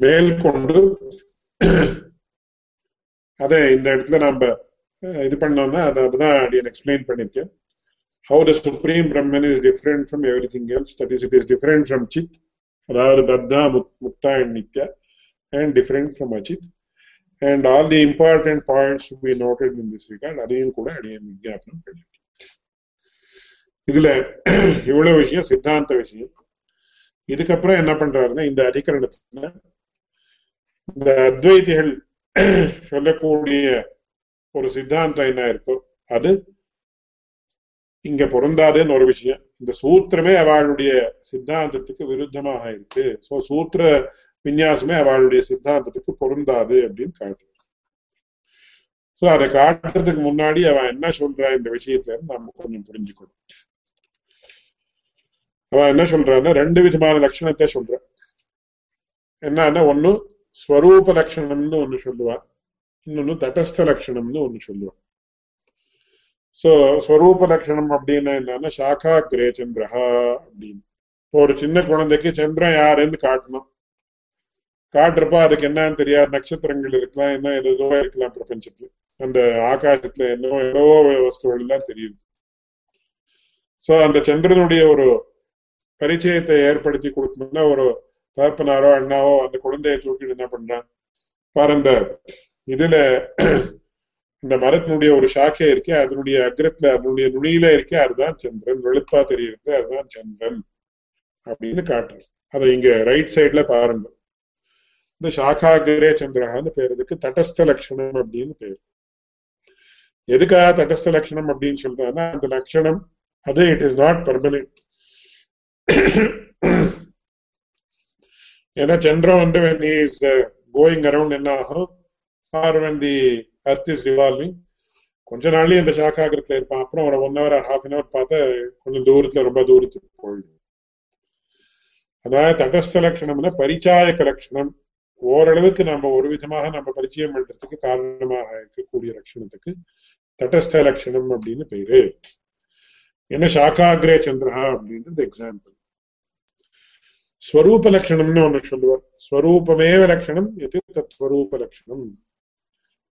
மேற்கொண்டு அதை இந்த இடத்துல நம்ம இது பண்ணோம்னா அதுதான் அப்படி எக்ஸ்பிளைன் பண்ணிருக்கேன் how the supreme brahman is different from everything else that is it is different from chit Radha, பத்தா Mukta and nitya and different from achit and all the important points we noted in this regard அதையும் கூட அடியன் விஜாபனம் பண்ணிருக்கேன் இதுல இவ்வளவு விஷயம் சித்தாந்த விஷயம் இதுக்கப்புறம் என்ன பண்றாருன்னா இந்த அதிகரணத்துல இந்த அத்வைதிகள் சொல்லக்கூடிய ஒரு சித்தாந்தம் என்ன இருக்கோ அது இங்க பொருந்தாதுன்னு ஒரு விஷயம். இந்த சூத்திரமே அவளுடைய சித்தாந்தத்துக்கு விருத்தமாக இருக்கு. சோ சூத்திர விநியாசமே அவளுடைய சித்தாந்தத்துக்கு பொருந்தாது அப்படின்னு காட்டு சோ அதை காட்டுறதுக்கு முன்னாடி அவன் என்ன சொல்றா இந்த விஷயத்துல நம்ம கொஞ்சம் புரிஞ்சுக்கணும். அவன் என்ன சொல்றான்னா ரெண்டு விதமான லட்சணத்தை சொல்றான் என்னன்னா ஒண்ணு ஸ்வரூப லட்சணம்னு ஒண்ணு சொல்லுவான் இன்னொன்னு தட்டஸ்த லட்சணம்னு ஒண்ணு சொல்லுவான் சோ ஸ்வரூப லட்சணம் அப்படின்னா என்னன்னா சாக்கா கிரே சந்திரஹா அப்படின்னு. இப்போ ஒரு சின்ன குழந்தைக்கு சந்திரன் யாருன்னு காட்டணும். காட்டுறப்ப அதுக்கு என்னன்னு தெரியாது. நட்சத்திரங்கள் இருக்கலாம் என்ன ஏதோ இருக்கலாம் பிரபஞ்சத்துல. அந்த ஆகாசத்துல என்னவோ ஏதோ வஸ்துகள் எல்லாம் தெரியுது. சோ அந்த சந்திரனுடைய ஒரு பரிச்சயத்தை ஏற்படுத்தி கொடுக்கணும்னா ஒரு தகப்பனாரோ அண்ணாவோ அந்த குழந்தையை தூக்கிட்டு என்ன பண்றான்? பாரு இதுல இந்த மரத்தினுடைய ஒரு சாக்கை இருக்கே அதனுடைய அக்ரத்துல அதனுடைய நுனியில இருக்கே அதுதான் சந்திரன். வெளுப்பா தெரியுது அதுதான் சந்திரன் அப்படின்னு காட்டுறது. அதை இங்க ரைட் சைட்ல பாருங்க. இந்த சாக்காகிரே சந்திரகான்னு பேர். இதுக்கு தட்டஸ்த லட்சணம் அப்படின்னு பேர். எதுக்காக தட்டஸ்த லட்சணம் அப்படின்னு சொல்றாங்கன்னா அந்த லட்சணம் அது இட் இஸ் நாட் பர்மனன்ட் ஏன்னா சந்திரன் வந்து கோயிங் he என்ன ஆகும்? Or when the earth is revolving கொஞ்ச நாள்லயும் இந்த சாக்காகிரத்துல இருப்பான். அப்புறம் ஒரு one hour or half an hour பார்த்தா கொஞ்சம் தூரத்துல ரொம்ப தூரத்துக்கு போயிடும். அதாவது தடஸ்த லட்சணம்னா பரிச்சாயக்க லட்சணம் ஓரளவுக்கு நம்ம ஒரு விதமாக நம்ம பரிச்சயம் பண்றதுக்கு காரணமாக இருக்கக்கூடிய லட்சணத்துக்கு தடஸ்த லட்சணம் அப்படின்னு பேரு. என்ன சாக்காகிரே சந்திரஹா அப்படின்றது எக்ஸாம்பிள் ஸ்வரூப லட்சணம்னு ஒண்ணு சொல்லுவார் ஸ்வரூபமேவ லட்சணம் எது? தத்வரூப லட்சணம்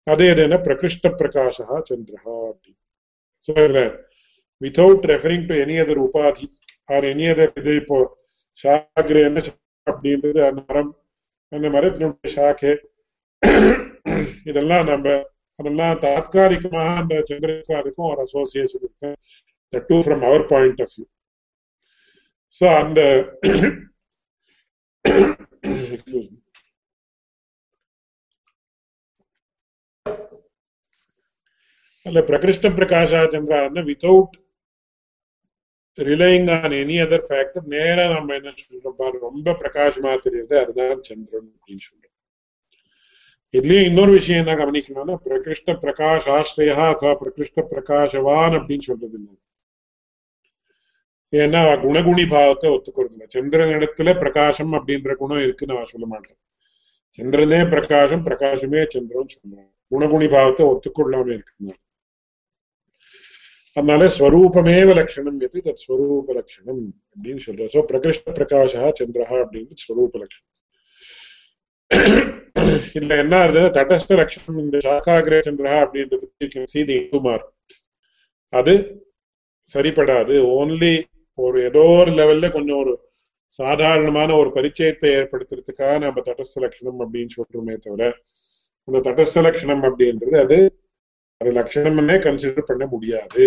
அது எதுனா பிரகிருஷ்ட பிரகாஷா சந்திரா அப்படின்னு without referring to any other உபாதி ஆர் எனி அதர் இது இப்போ சாகிர என்ன அப்படின்றது அந்த மரம் அந்த மரத்தினுடைய சாக்கை இதெல்லாம் நம்ம அதெல்லாம் தாத்காலிகமாக அந்த சந்திரனுக்கும் ஒரு அசோசியேஷன் இருக்கு the two from our point of view. So on *coughs* the excuse அல்ல பிரகிருஷ்ட பிரகாஷா Chandra without relying on any other factor நேரா நம்ம என்ன சொல்றோம் பாரு ரொம்ப பிரகாசமா தெரியுது அதுதான் சந்திரன் அப்படின்னு சொல்றோம் இதுலயும் இன்னொரு விஷயம் என்ன கவனிக்கணும்னா பிரகிருஷ்ட பிரகாஷ் ஆசிரியா அथवा பிரகிருஷ்ட பிரகாஷவான் அப்படின்னு சொல்றது இல்லை ஏன்னா குணகுணி பாவத்தை ஒத்துக்கிறது இல்லை சந்திரன் இடத்துல பிரகாசம் அப்படின்ற குணம் இருக்குன்னு நான் சொல்ல மாட்டேன் சந்திரனே பிரகாசம் பிரகாசமே சந்திரன் சொல்றேன் குணகுணி பாவத்தை ஒத்துக்கொள்ளாம இருக்குங்க அதனால ஸ்வரூபமேவ லட்சணம் எது? தத் ஸ்வரூப லட்சணம் அப்படின்னு சொல்ற சோ பிரகிருஷ்ண பிரகாஷா சந்திரஹா அப்படின்னு ஸ்வரூப லட்சணம் இதுல என்ன ஆகுது? தடஸ்த லட்சணம் இந்த சாக்காகிரே சந்திரஹா அப்படின்றது அது சரிப்படாது ஓன்லி ஒரு ஏதோ ஒரு லெவல்ல கொஞ்சம் ஒரு சாதாரணமான ஒரு பரிச்சயத்தை ஏற்படுத்துறதுக்காக நம்ம தடஸ்த லட்சணம் அப்படின்னு சொல்றோமே தவிர இந்த தடஸ்த லட்சணம் அப்படின்றது அது அது லட்சணம்னே கன்சிடர் பண்ண முடியாது.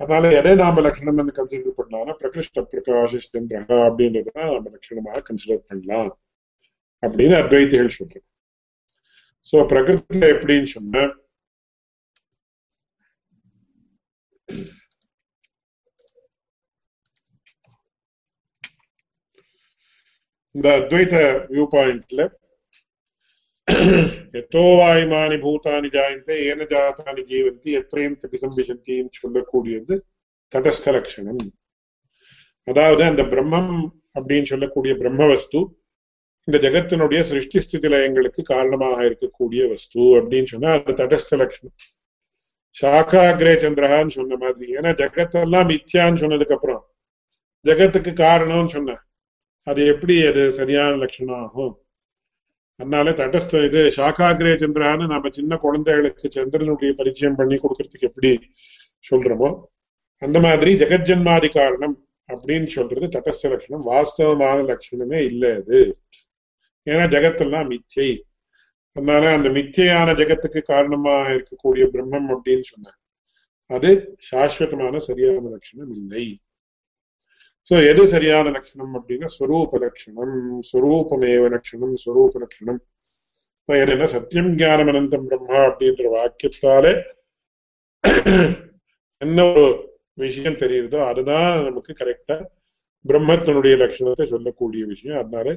அதனால எதை நாம லட்சணம் கன்சிடர் பண்ணலாம்னா பிரகிருஷ்ட பிரகாசிஷ்டந்திரகா அப்படின்றதுதான் நம்ம லட்சணமாக கன்சிடர் பண்ணலாம் அப்படின்னு அத்வைத்திகள் சொல்றோம் சோ பிரகிருத்தில எப்படின்னு சொன்ன இந்த அத்வைத வியூ பாயிண்ட்ல எத்தோ வாயுமானி பூதானி ஜாயந்தே ஏன ஜாதானி ஜீவந்தி எத்திரையும் பிரதிசம்பிசந்தின்னு சொல்லக்கூடியது தடஸ்த லட்சணம் அதாவது அந்த பிரம்மம் அப்படின்னு சொல்லக்கூடிய பிரம்ம வஸ்து இந்த ஜெகத்தினுடைய சிருஷ்டி ஸ்திதி லயங்களுக்கு காரணமாக இருக்கக்கூடிய வஸ்து அப்படின்னு சொன்னா அது தடஸ்த லட்சணம் சாக்காகிரே சந்திரகான்னு சொன்ன மாதிரி. ஏன்னா ஜெகத்தெல்லாம் மித்யான்னு சொன்னதுக்கு அப்புறம் ஜெகத்துக்கு காரணம்னு சொன்ன. அது எப்படி அது சரியான லட்சணம் ஆகும்? அதனால தட்டஸ்த இது சாகாகிரே சந்திரான்னு நம்ம சின்ன குழந்தைகளுக்கு சந்திரனுடைய பரிச்சயம் பண்ணி கொடுக்கறதுக்கு எப்படி சொல்றோமோ அந்த மாதிரி ஜெகஜன்மாதி காரணம் அப்படின்னு சொல்றது தட்டஸ்த லட்சணம். வாஸ்தவமான லட்சணமே இல்லை அது. ஏன்னா ஜெகத்தெல்லாம் மிச்சை அதனால அந்த மிச்சையான ஜெகத்துக்கு காரணமா இருக்கக்கூடிய பிரம்மம் அப்படின்னு சொன்னாங்க. அது சாஸ்வதமான சரியான லட்சணம் இல்லை. சோ எது சரியான லட்சணம் அப்படின்னா ஸ்வரூப லட்சணம் ஸ்வரூபமேவ லட்சணம் ஸ்வரூப லட்சணம். என்ன? சத்தியம் ஞானம் அனந்தம் பிரம்மா அப்படின்ற வாக்கியத்தாலே என்ன ஒரு விஷயம் தெரியுதோ அதுதான் நமக்கு கரெக்டா பிரம்மத்தினுடைய லட்சணத்தை சொல்லக்கூடிய விஷயம். அதனால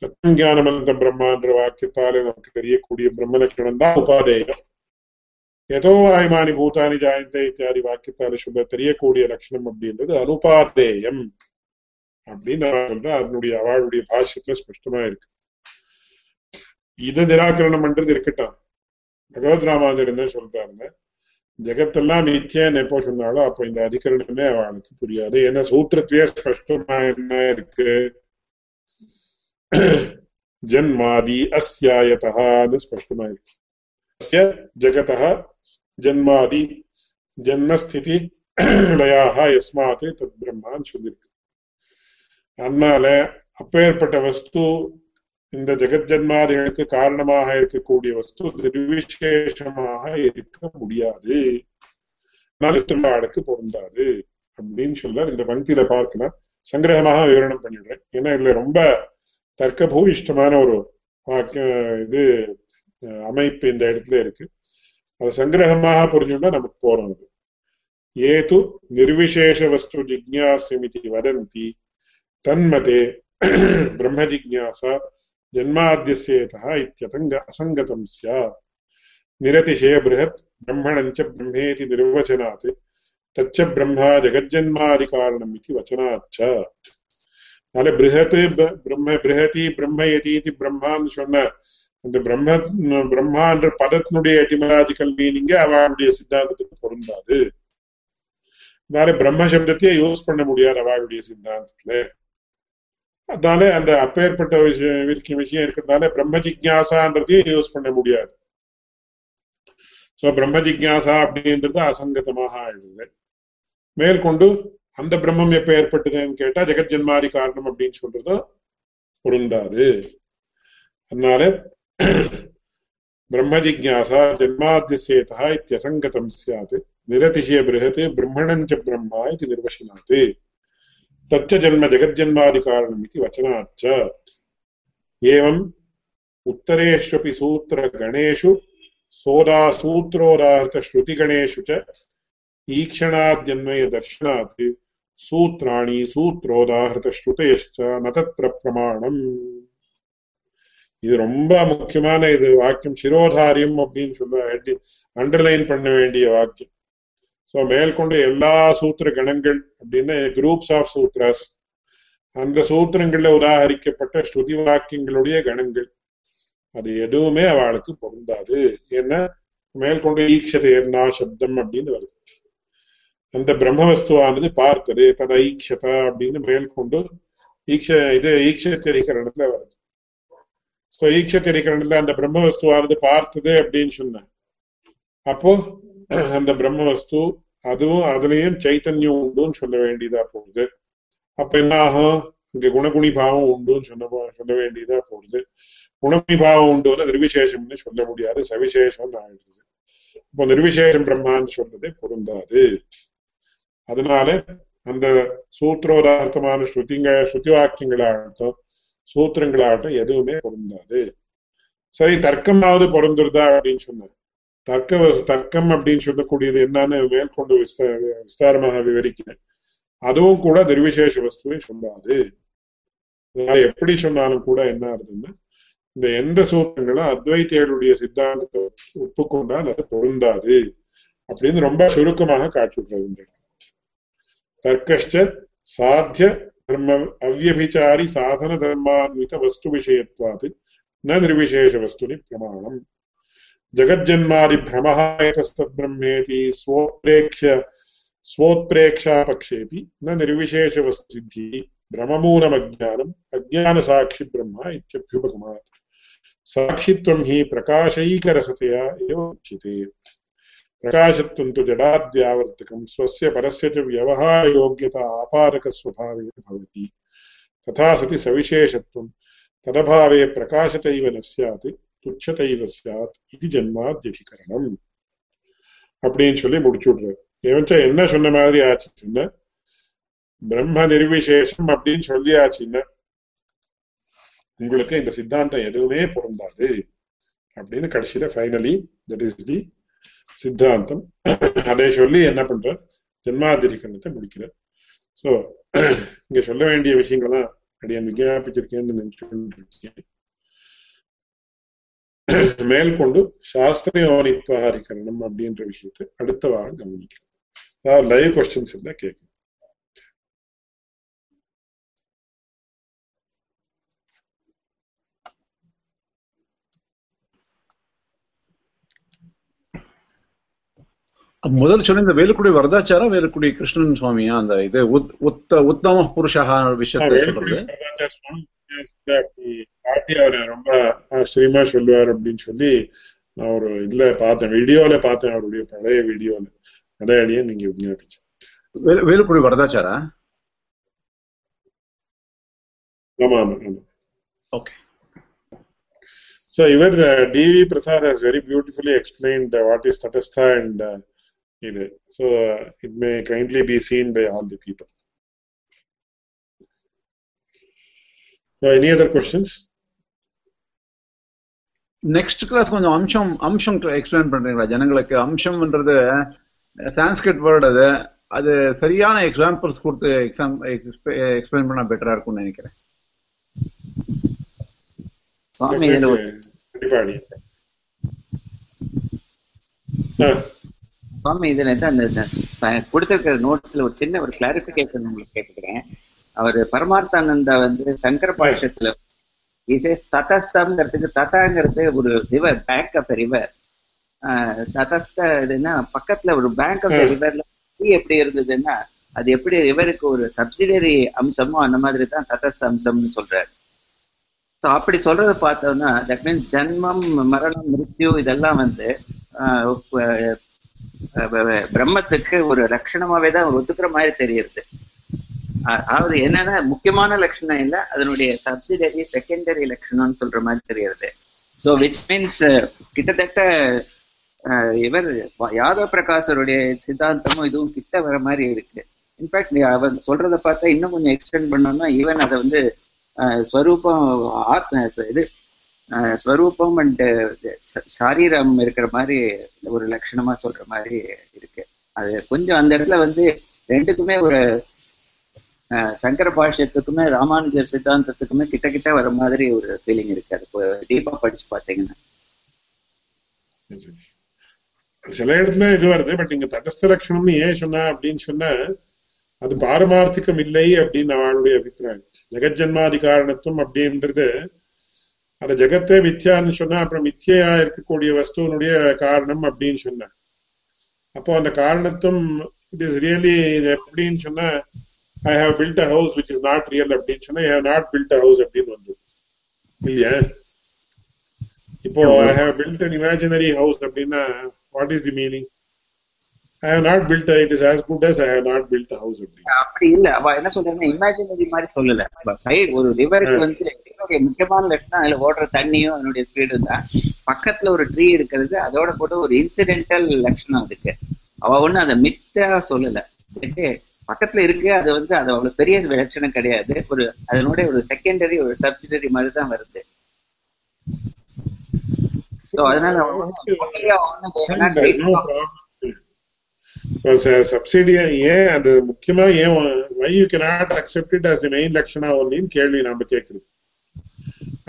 சத்தியம் ஞானம் அனந்தம் பிரம்மான்ற வாக்கியத்தாலே நமக்கு தெரியக்கூடிய பிரம்ம லட்சணம் தான் உபாதேயம். எதோ ஆயமானி பூதானி ஜாயந்தே இத்தியாதி வாக்கியத்தால சொல்ல தெரியக்கூடிய லட்சணம் அப்படின்றது அனுபாதேயம் அப்படின்னு நான் சொல்றேன் அதனுடைய அவளுடைய பாஷ்யத்துல ஸ்பஷ்டமா இருக்கு இதை நிராகரணம் பண்றது இருக்கட்டும் பகவத் ராமாந்திரன் என்ன ஜெகத்தெல்லாம் மித்தியன்னு எப்போ சொன்னாலும் அப்ப இந்த அதிகரணமே அவளுக்கு புரியாது ஏன்னா சூத்திரத்திலேயே ஸ்பஷ்டமா என்ன இருக்கு ஜன்மாதி அஸ்யாயதான்னு ஸ்பஷ்டமா இருக்கு அஸ்ய ஜகதः ஜன்மாதி ஜன்மஸ்திதி லயாக யஸ்மாத் தத் சொல்லியிருக்கு அதனால அப்பேற்பட்ட வஸ்து இந்த ஜெகஜன்மாதிகளுக்கு காரணமாக இருக்கக்கூடிய வஸ்து நிர்விசேஷமாக இருக்க முடியாது। திருவாளுக்கு பொருந்தாது அப்படின்னு சொல்ல இந்த பங்கியில பார்க்கலாம் சங்கிரகமாக விவரணம் பண்ணிடுறேன். ஏன்னா இதுல ரொம்ப தர்க்கபூயிஷ்டமான ஒரு இது அமைப்பு இந்த இடத்துல இருக்கு அது சங்கிரகமாக புரிஞ்சுட்டா நமக்கு போறோம் அது ஏது நிர்விசேஷ வஸ்து ஜிக்யாசிமிதி வதந்தி தன்மதே பிரம்ம ஜிக்யாசா जन्माद्यस्येतः इत्यतङ्ग असङ्गतं स्यात् निरतिशय बृहत् ब्रह्मणञ्च ब्रह्मेति निर्वचनात् तच्च ब्रह्मा जगज्जन्मादिकारणम् इति वचनाच्च அதனால பிருகத் பிரம்ம பிருகதி பிரம்மயதி பிரம்மான்னு சொன்ன அந்த பிரம்ம பிரம்மான்ற பதத்தினுடைய எட்டிமலாஜிக்கல் மீனிங்க அவளுடைய சித்தாந்தத்துக்கு பொருந்தாது. அதனால பிரம்ம சப்தத்தையே யூஸ் பண்ண முடியாது அவளுடைய சித்தாந்தத்துல. அதனால அந்த அப்பேற்பட்ட விஷயம் விஷயம் இருக்கிறதுனால பிரம்ம ஜிக்யாசான்றதையும் யூஸ் பண்ண முடியாது. சோ பிரம்ம ஜிக்யாசா அப்படின்றது அசங்கதமாக ஆயிடுது. மேற்கொண்டு அந்த பிரம்மம் எப்ப ஏற்பட்டதுன்னு கேட்டா ஜெகஜன்மாதி காரணம் அப்படின்னு சொல்றதும் பொருந்தாது. அதனால *coughs* ब्रह्मजिज्ञासा जन्माद्यसेतः इत्यसङ्गतं स्यात्, निरतिशय बृहत्, ब्रह्मणं च ब्रह्म इति निर्वशनात् तच्च जन्म जगज्जन्मादिकारणमिति वचनाच्च एवम् उत्तरेष्वपि सूत्रगणेषु, सोदासूत्रोदाहृतश्रुतिगणेषु च ईक्षणाद्यन्वयदर्शनात् सूत्राणि सूत्रोदाहृतश्रुतयश्च न तत्र प्रमाणम् இது ரொம்ப முக்கியமான இது வாக்கியம். சிரோதாரியம் அப்படின்னு சொல்ல அண்டர்லைன் பண்ண வேண்டிய வாக்கியம். சோ மேற்கொண்டு எல்லா சூத்திர கணங்கள் அப்படின்னு குரூப்ஸ் ஆஃப் சூத்ராஸ் அந்த சூத்திரங்கள்ல உதாகரிக்கப்பட்ட ஸ்ருதி வாக்கியங்களுடைய கணங்கள். அது எதுவுமே அவளுக்கு பொருந்தாது. ஏன்னா மேற்கொண்டு ஈக்ஷதை என்ன சப்தம் அப்படின்னு வருது. அந்த பிரம்மவஸ்துவானது பார்த்தது தத ஈக்ஷத அப்படின்னு மேற்கொண்டு ஈக்ஷ இது ஈக்ஷத்திரிகரணத்துல வருது. ஸோ திரிகரணத்துல அந்த பிரம்மவஸ்துவானது பார்த்தது அப்படின்னு சொன்ன அப்போ அந்த பிரம்மவஸ்து அதுவும் அதுலயும் சைத்தன்யம் உண்டுன்னு சொல்ல வேண்டியதா போகுது. அப்ப என்ன ஆகும்? இங்க குணகுணி பாவம் உண்டுன்னு சொன்ன சொல்ல வேண்டியதா போகுது. குணகுணி பாவம் உண்டுன்னு நிர்விசேஷம்னு சொல்ல முடியாது. சவிசேஷம் ஆயிடுது. இப்போ நிர்விசேஷம் பிரம்மான்னு சொல்றது பொருந்தாது. அதனால அந்த சூத்திரோதார்த்தமான ஸ்ருதிங்க ஸ்ருதி வாக்கியங்களாகட்டும் சூத்திரங்களாகட்டும் எதுவுமே பொருந்தாது. சரி தர்க்கமாவது பொருந்துருதா அப்படின்னு சொன்னார். தர்க்க தர்க்கம் அப்படின்னு சொல்லக்கூடியது என்னன்னு மேற்கொண்டு விஸ்தாரமாக விவரிக்கிறேன். அதுவும் கூட நிர்விசேஷ வஸ்துவை சொல்லாது. எப்படி சொன்னாலும் கூட என்ன ஆகுதுன்னா இந்த எந்த சூத்திரங்களும் அத்வைத்தியருடைய சித்தாந்தத்தை ஒப்புக்கொண்டால் அது பொருந்தாது அப்படின்னு ரொம்ப சுருக்கமாக காட்டிவிடுறது தர்க்கஷ்ட சாத்திய धर्म अव्यभिचारी साधन धर्मान्वित वस्तु साधनधर्मान्वितवस्तुविषयत्वात् न निर्विशेष निर्विशेषवस्तुनि प्रमाणम्। जगज्जन्मादिभ्रमः एतस्तद्ब्रह्मेति स्वोत्प्रेक्ष्य स्वोत्प्रेक्षापक्षेऽपि न निर्विशेष निर्विशेषवस्तुसिद्धिः भ्रममूलमज्ञानम् अज्ञानसाक्षिब्रह्म इत्यभ्युपगमात्। साक्षित्वं हि प्रकाशैकरसतया एव उच्यते। प्रकाशत्वं तु जडाद्यावर्तकं स्वस्य परस्य च व्यवहारयोग्यता आपादकस्वभावेन भवति तथा सति सविशेषत्वं तदभावे प्रकाशतैव न स्यात् துச்சதைவ சாத் இது ஜென்மாத்தியதிகரணம் அப்படின்னு சொல்லி முடிச்சு விடுறாரு ஏவச்சா என்ன சொன்ன மாதிரி ஆச்சுன்னா பிரம்ம நிர்விசேஷம் அப்படின்னு சொல்லி ஆச்சுன்னா உங்களுக்கு இந்த சித்தாந்தம் எதுவுமே பொருந்தாது அப்படின்னு கடைசியில ஃபைனலி தட் இஸ் தி சித்தாந்தம். அதை சொல்லி என்ன பண்ற ஜென்மாதிரிகரணத்தை முடிக்கிறார். சோ இங்க சொல்ல வேண்டிய விஷயங்கள்லாம் அப்படியே விஜயாபிச்சிருக்கேன்னு நினைச்சுருக்கேன் மேற்கொண்டு சாஸ்திரயோனித்வாதிகரணம் அப்படின்ற விஷயத்தை அடுத்த வாரம் கவனிக்கலாம். அதாவது லைவ் கொஸ்டின்ஸ் இருந்தா கேட்கணும் முதல் சொன்ன இந்த வேலுக்குடி வரதாச்சாரா வேலுக்குடி கிருஷ்ணன் சுவாமியா? அந்த இது உத்- உத்த உத்தம புருஷா விஷயத்தை சொல்றது? காட்டி அவரை ரொம்ப ஆச்சரியமா சொல்லுவார் அப்படின்னு சொல்லி நான் ஒரு இதுல பார்த்தேன் வீடியோல பார்த்தேன் அவருடைய பழைய வீடியோல. அதே அடியே நீங்க விஞ்ஞாபிச்சேன் வேலு- வேலுக்குடி வரதாச்சாரா? ஆமா ஆமா ஆமா. Okay. So even uh, D.V. Prasad has very beautifully explained uh, what is Tatastha and uh, இது. So uh, it may kindly be seen by all the people. So any other questions? Next class கொஞ்சம் அம்சம் அம்சம் எக்ஸ்பிளைன் பண்றீங்களா ஜனங்களுக்கு அம்சம்ன்றது சான்ஸ்கிரிட் வேர்ட் அது அது சரியான எக்ஸாம்பிள்ஸ் கொடுத்து எக்ஸாம் எக்ஸ்பிளைன் பண்ணா பெட்டரா இருக்கும்னு நினைக்கிறேன் கண்டிப்பா சுவாமி இதுல இருந்து அந்த கொடுத்திருக்கிற நோட்ஸ்ல ஒரு சின்ன ஒரு கிளாரிபிகேஷன் உங்களுக்கு கேட்டுக்கிறேன். அவர் பரமார்த்தானந்தா வந்து சங்கர பாஷ்யத்துல இசேஸ் ததஸ்தம்ங்கிறதுக்கு ததாங்கிறது ஒரு ரிவர் பேங்க் ஆஃப் ரிவர் ததஸ்த இதுன்னா பக்கத்துல ஒரு பேங்க் ஆஃப் ரிவர்ல எப்படி இருந்ததுன்னா அது எப்படி ரிவருக்கு ஒரு சப்சிடரி அம்சமோ அந்த மாதிரி தான் ததஸ்த அம்சம்னு சொல்றாரு. ஸோ அப்படி சொல்றத பார்த்தோம்னா தட் மீன்ஸ் ஜன்மம் மரணம் மிருத்யு இதெல்லாம் வந்து பிரம்மத்துக்கு ஒரு லட்சணமாவே தான் ஒத்துக்கிற மாதிரி தெரியுது. அதாவது என்னன்னா முக்கியமான லட்சணம் இல்ல அதனுடைய சப்சிடரி செகண்டரி லட்சணம்னு சொல்ற மாதிரி தெரியுது. ஸோ விச் மீன்ஸ் கிட்டத்தட்ட இவர் யாதவ் பிரகாசருடைய சித்தாந்தமும் இதுவும் கிட்ட வர மாதிரி இருக்கு. இன்ஃபேக்ட் அவர் சொல்றதை பார்த்தா இன்னும் கொஞ்சம் எக்ஸ்டெண்ட் பண்ணோம்னா ஈவன் அதை வந்து அஹ், ஸ்வரூபம் ஆத்ம இது ஸ்வரூபம் அண்ட் சாரீரம் இருக்கிற மாதிரி ஒரு லட்சணமா சொல்ற மாதிரி இருக்கு. அது கொஞ்சம் அந்த இடத்துல வந்து ரெண்டுக்குமே ஒரு அஹ், சங்கர பாஷ்யத்துக்குமே ராமானுஜர் சித்தாந்தத்துக்குமே கிட்ட கிட்ட வர மாதிரி ஒரு ஃபீலிங் இருக்கு. அது டீப்பா படிச்சு பாத்தீங்கன்னா சில இடத்துல இது வருது பட் இங்க தடஸ்த லட்சணம்னு ஏன் சொன்ன அப்படின்னு சொன்னா அது பாரமார்த்திகம் இல்லை அப்படின்னு அவளுடைய அபிப்பிராயம். ஜெகஜன்மாதி காரணத்துவம் அப்படின்றது அந்த ஜெகத்தே மித்யான்னு சொன்னா அப்புறம் மித்தியா இருக்கக்கூடிய வஸ்துவனுடைய காரணம் அப்படின்னு சொன்ன அப்போ அந்த காரணத்துவம் இட் இஸ் ரியலி எப்படின்னு சொன்னா I have built a house which is not real அப்படின்னு சொன்னா I have not built a house அப்படின்னு வந்து இல்லையா? இப்போ I have built an imaginary house அப்படின்னா what is the meaning I have not built it is as good as I have not built house அப்படி இல்ல. அவ என்ன சொல்றாங்கன்னா இமேஜினரி மாதிரி சொல்லல. சைடு ஒரு ரிவருக்கு வந்து ரிவருடைய முக்கியமான லட்சணம் அதுல ஓடுற தண்ணியும் அதனுடைய ஸ்பீடும் தான். பக்கத்துல ஒரு ட்ரீ இருக்கிறது அதோட கூட ஒரு இன்சிடென்டல் லட்சணம் அதுக்கு. அவ ஒண்ணு அதை மித்தா சொல்லல. பக்கத்துல இருக்கு அது வந்து அது அவ்வளவு பெரிய லட்சணம் கிடையாது. ஒரு அதனுடைய ஒரு செகண்டரி ஒரு சப்சிடரி மாதிரி தான் வருது. ஸோ அதனால அவங்க ஒண்ணும் ஒண்ணும் they are not There's no waiting problem. Subsidy ஏன் அது முக்கியமா ஏன் why you as the main lakshana ஒன்லின்னு கேள்வி நாம கேட்கறது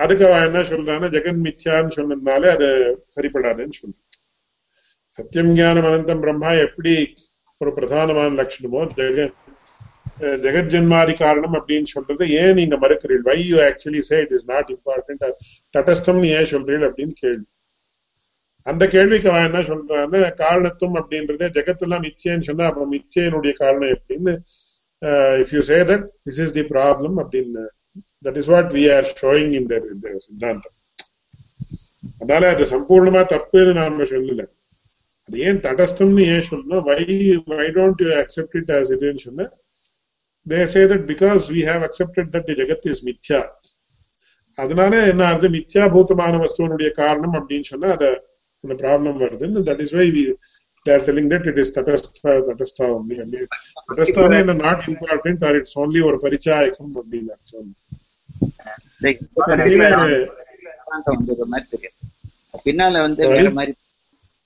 அதுக்கு அவன் என்ன சொல்றான்னா ஜெகன் மித்யான்னு சொன்னதுனால அது சரிப்படாதுன்னு சொல்றான். சத்தியம் ஞானம் அனந்தம் பிரம்மா எப்படி ஒரு பிரதானமான லட்சணமோ ஜெக ஜெகத் ஜென்மாதி காரணம் அப்படின்னு சொல்றது ஏன் நீங்க மறுக்கிறீர்கள்? Why you actually say it is not important தடஸ்தம் ஏன் சொல்றீர்கள் அப்படின்னு கேள்வி. அந்த கேள்விக்கு அவன் என்ன சொல்றான்னு காரணத்துவம் அப்படின்றதே ஜெகத்தெல்லாம் மித்தியன்னு சொன்னா அப்புறம் மித்தியனுடைய காரணம் எப்படின்னு if you say that this is the problem அப்படின்னு. That is what we are showing இந்த சித்தாந்தம் அதனால அது சம்பூர்ணமா தப்புன்னு நாம சொல்லல. அது ஏன் தடஸ்தம்னு ஏன் சொல்லணும் why why don't you accept it as இதுன்னு சொன்னா they say that because we have accepted that jagat is mithya அதனால என்ன ஆகுது? மித்யாபூதமான வஸ்துவனுடைய காரணம் அப்படின்னு சொன்னா அத அந்த ப்ராப்ளம் வருது that is why we they are telling that it is tatastha tatastha only I mean, tatastha is not important or it's only ஒரு பரிச்சாயக்கம் அப்படின்னு அர்த்தம். Like, பின்னால வந்து? வேற மாதிரி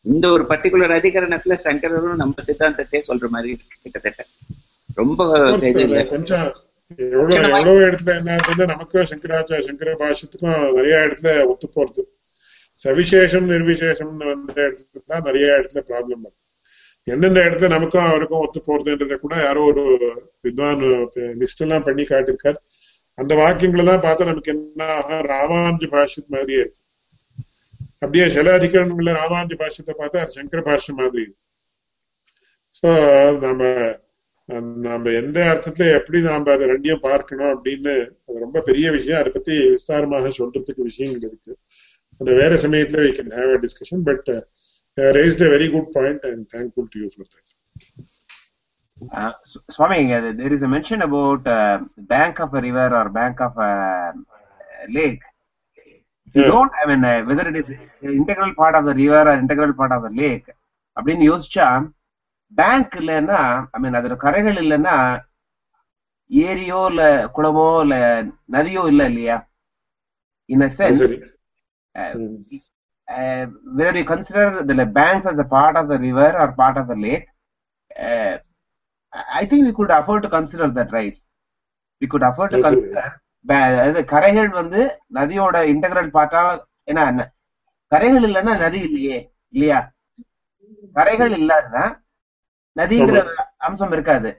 இந்த ஒரு பர்டிகுலர் அதிகரணத்துல சங்கரரும் நம்ம சித்தாந்தத்தையே சொல்ற மாதிரி கிட்டத்தட்ட. ரொம்ப. கொஞ்சம் எவ்வளவு எவ்வளவு இடத்துல என்ன ஆகுதுன்னா நமக்கும் சங்கராச்சார சங்கர பாஷத்துக்கும் நிறைய இடத்துல ஒத்து போறது. சவிசேஷம் நிர்விசேஷம்னு வந்த இடத்துல நிறைய இடத்துல ப்ராப்ளம் வருது எந்தெந்த இடத்துல நமக்கும் அவருக்கும் ஒத்து போறதுன்றத கூட யாரோ ஒரு வித்வான் லிஸ்ட் எல்லாம் பண்ணி காட்டிருக்கார் அந்த வாக்கியங்கள் பார்த்தா நமக்கு என்ன ஆகும், ராமானுஜ பாஷ்யத் மாதிரியே இருக்கு. அப்படியே சில அதிகரணங்கள்ல ராமானுஜ பாஷ்யத்தை பார்த்தா அது சங்கர பாஷ்யம் மாதிரி இருக்கு. ஸோ நம்ம நம்ம எந்த அர்த்தத்துல எப்படி நாம அதை ரெண்டையும் பார்க்கணும் அப்படின்னு அது ரொம்ப பெரிய விஷயம். அதை பத்தி விஸ்தாரமாக சொல்றதுக்கு விஷயங்கள் இருக்கு. அந்த வேற சமயத்துல we can have a discussion but raised a very good point and thankful to you for that Uh, Swami, uh, there is a mention about uh, bank of a river or bank of a lake. If you Yeah. don't, I mean, uh, whether it is integral part of the river or integral part of the lake, அப்படின்னு யோசிச்சா பேங்க் இல்லைன்னா ஐ மீன் அதோட கரைகள் இல்லைன்னா ஏரியோ இல்ல குளமோ இல்ல நதியோ இல்ல இல்லையா in a sense hmm. uh, whether you consider the banks as a part of the river or part of the lake, uh, I think we could afford to consider that, right? We could afford to consider அதாவது கரைகள் வந்து நதியோட இன்டெகிரல் பார்ட்டா ஏன்னா கரைகள் இல்லைன்னா நதி இல்லையே இல்லையா? கரைகள் இல்லாதனா நதிங்கிற அம்சம் இருக்காது.